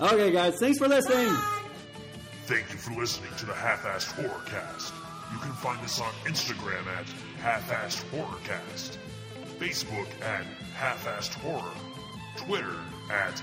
okay, guys, thanks for listening. Thank you for listening to the Half-Assed Horrorcast. You can find us on Instagram at Half-Assed Horrorcast, Facebook at Half-Assed Horror, Twitter at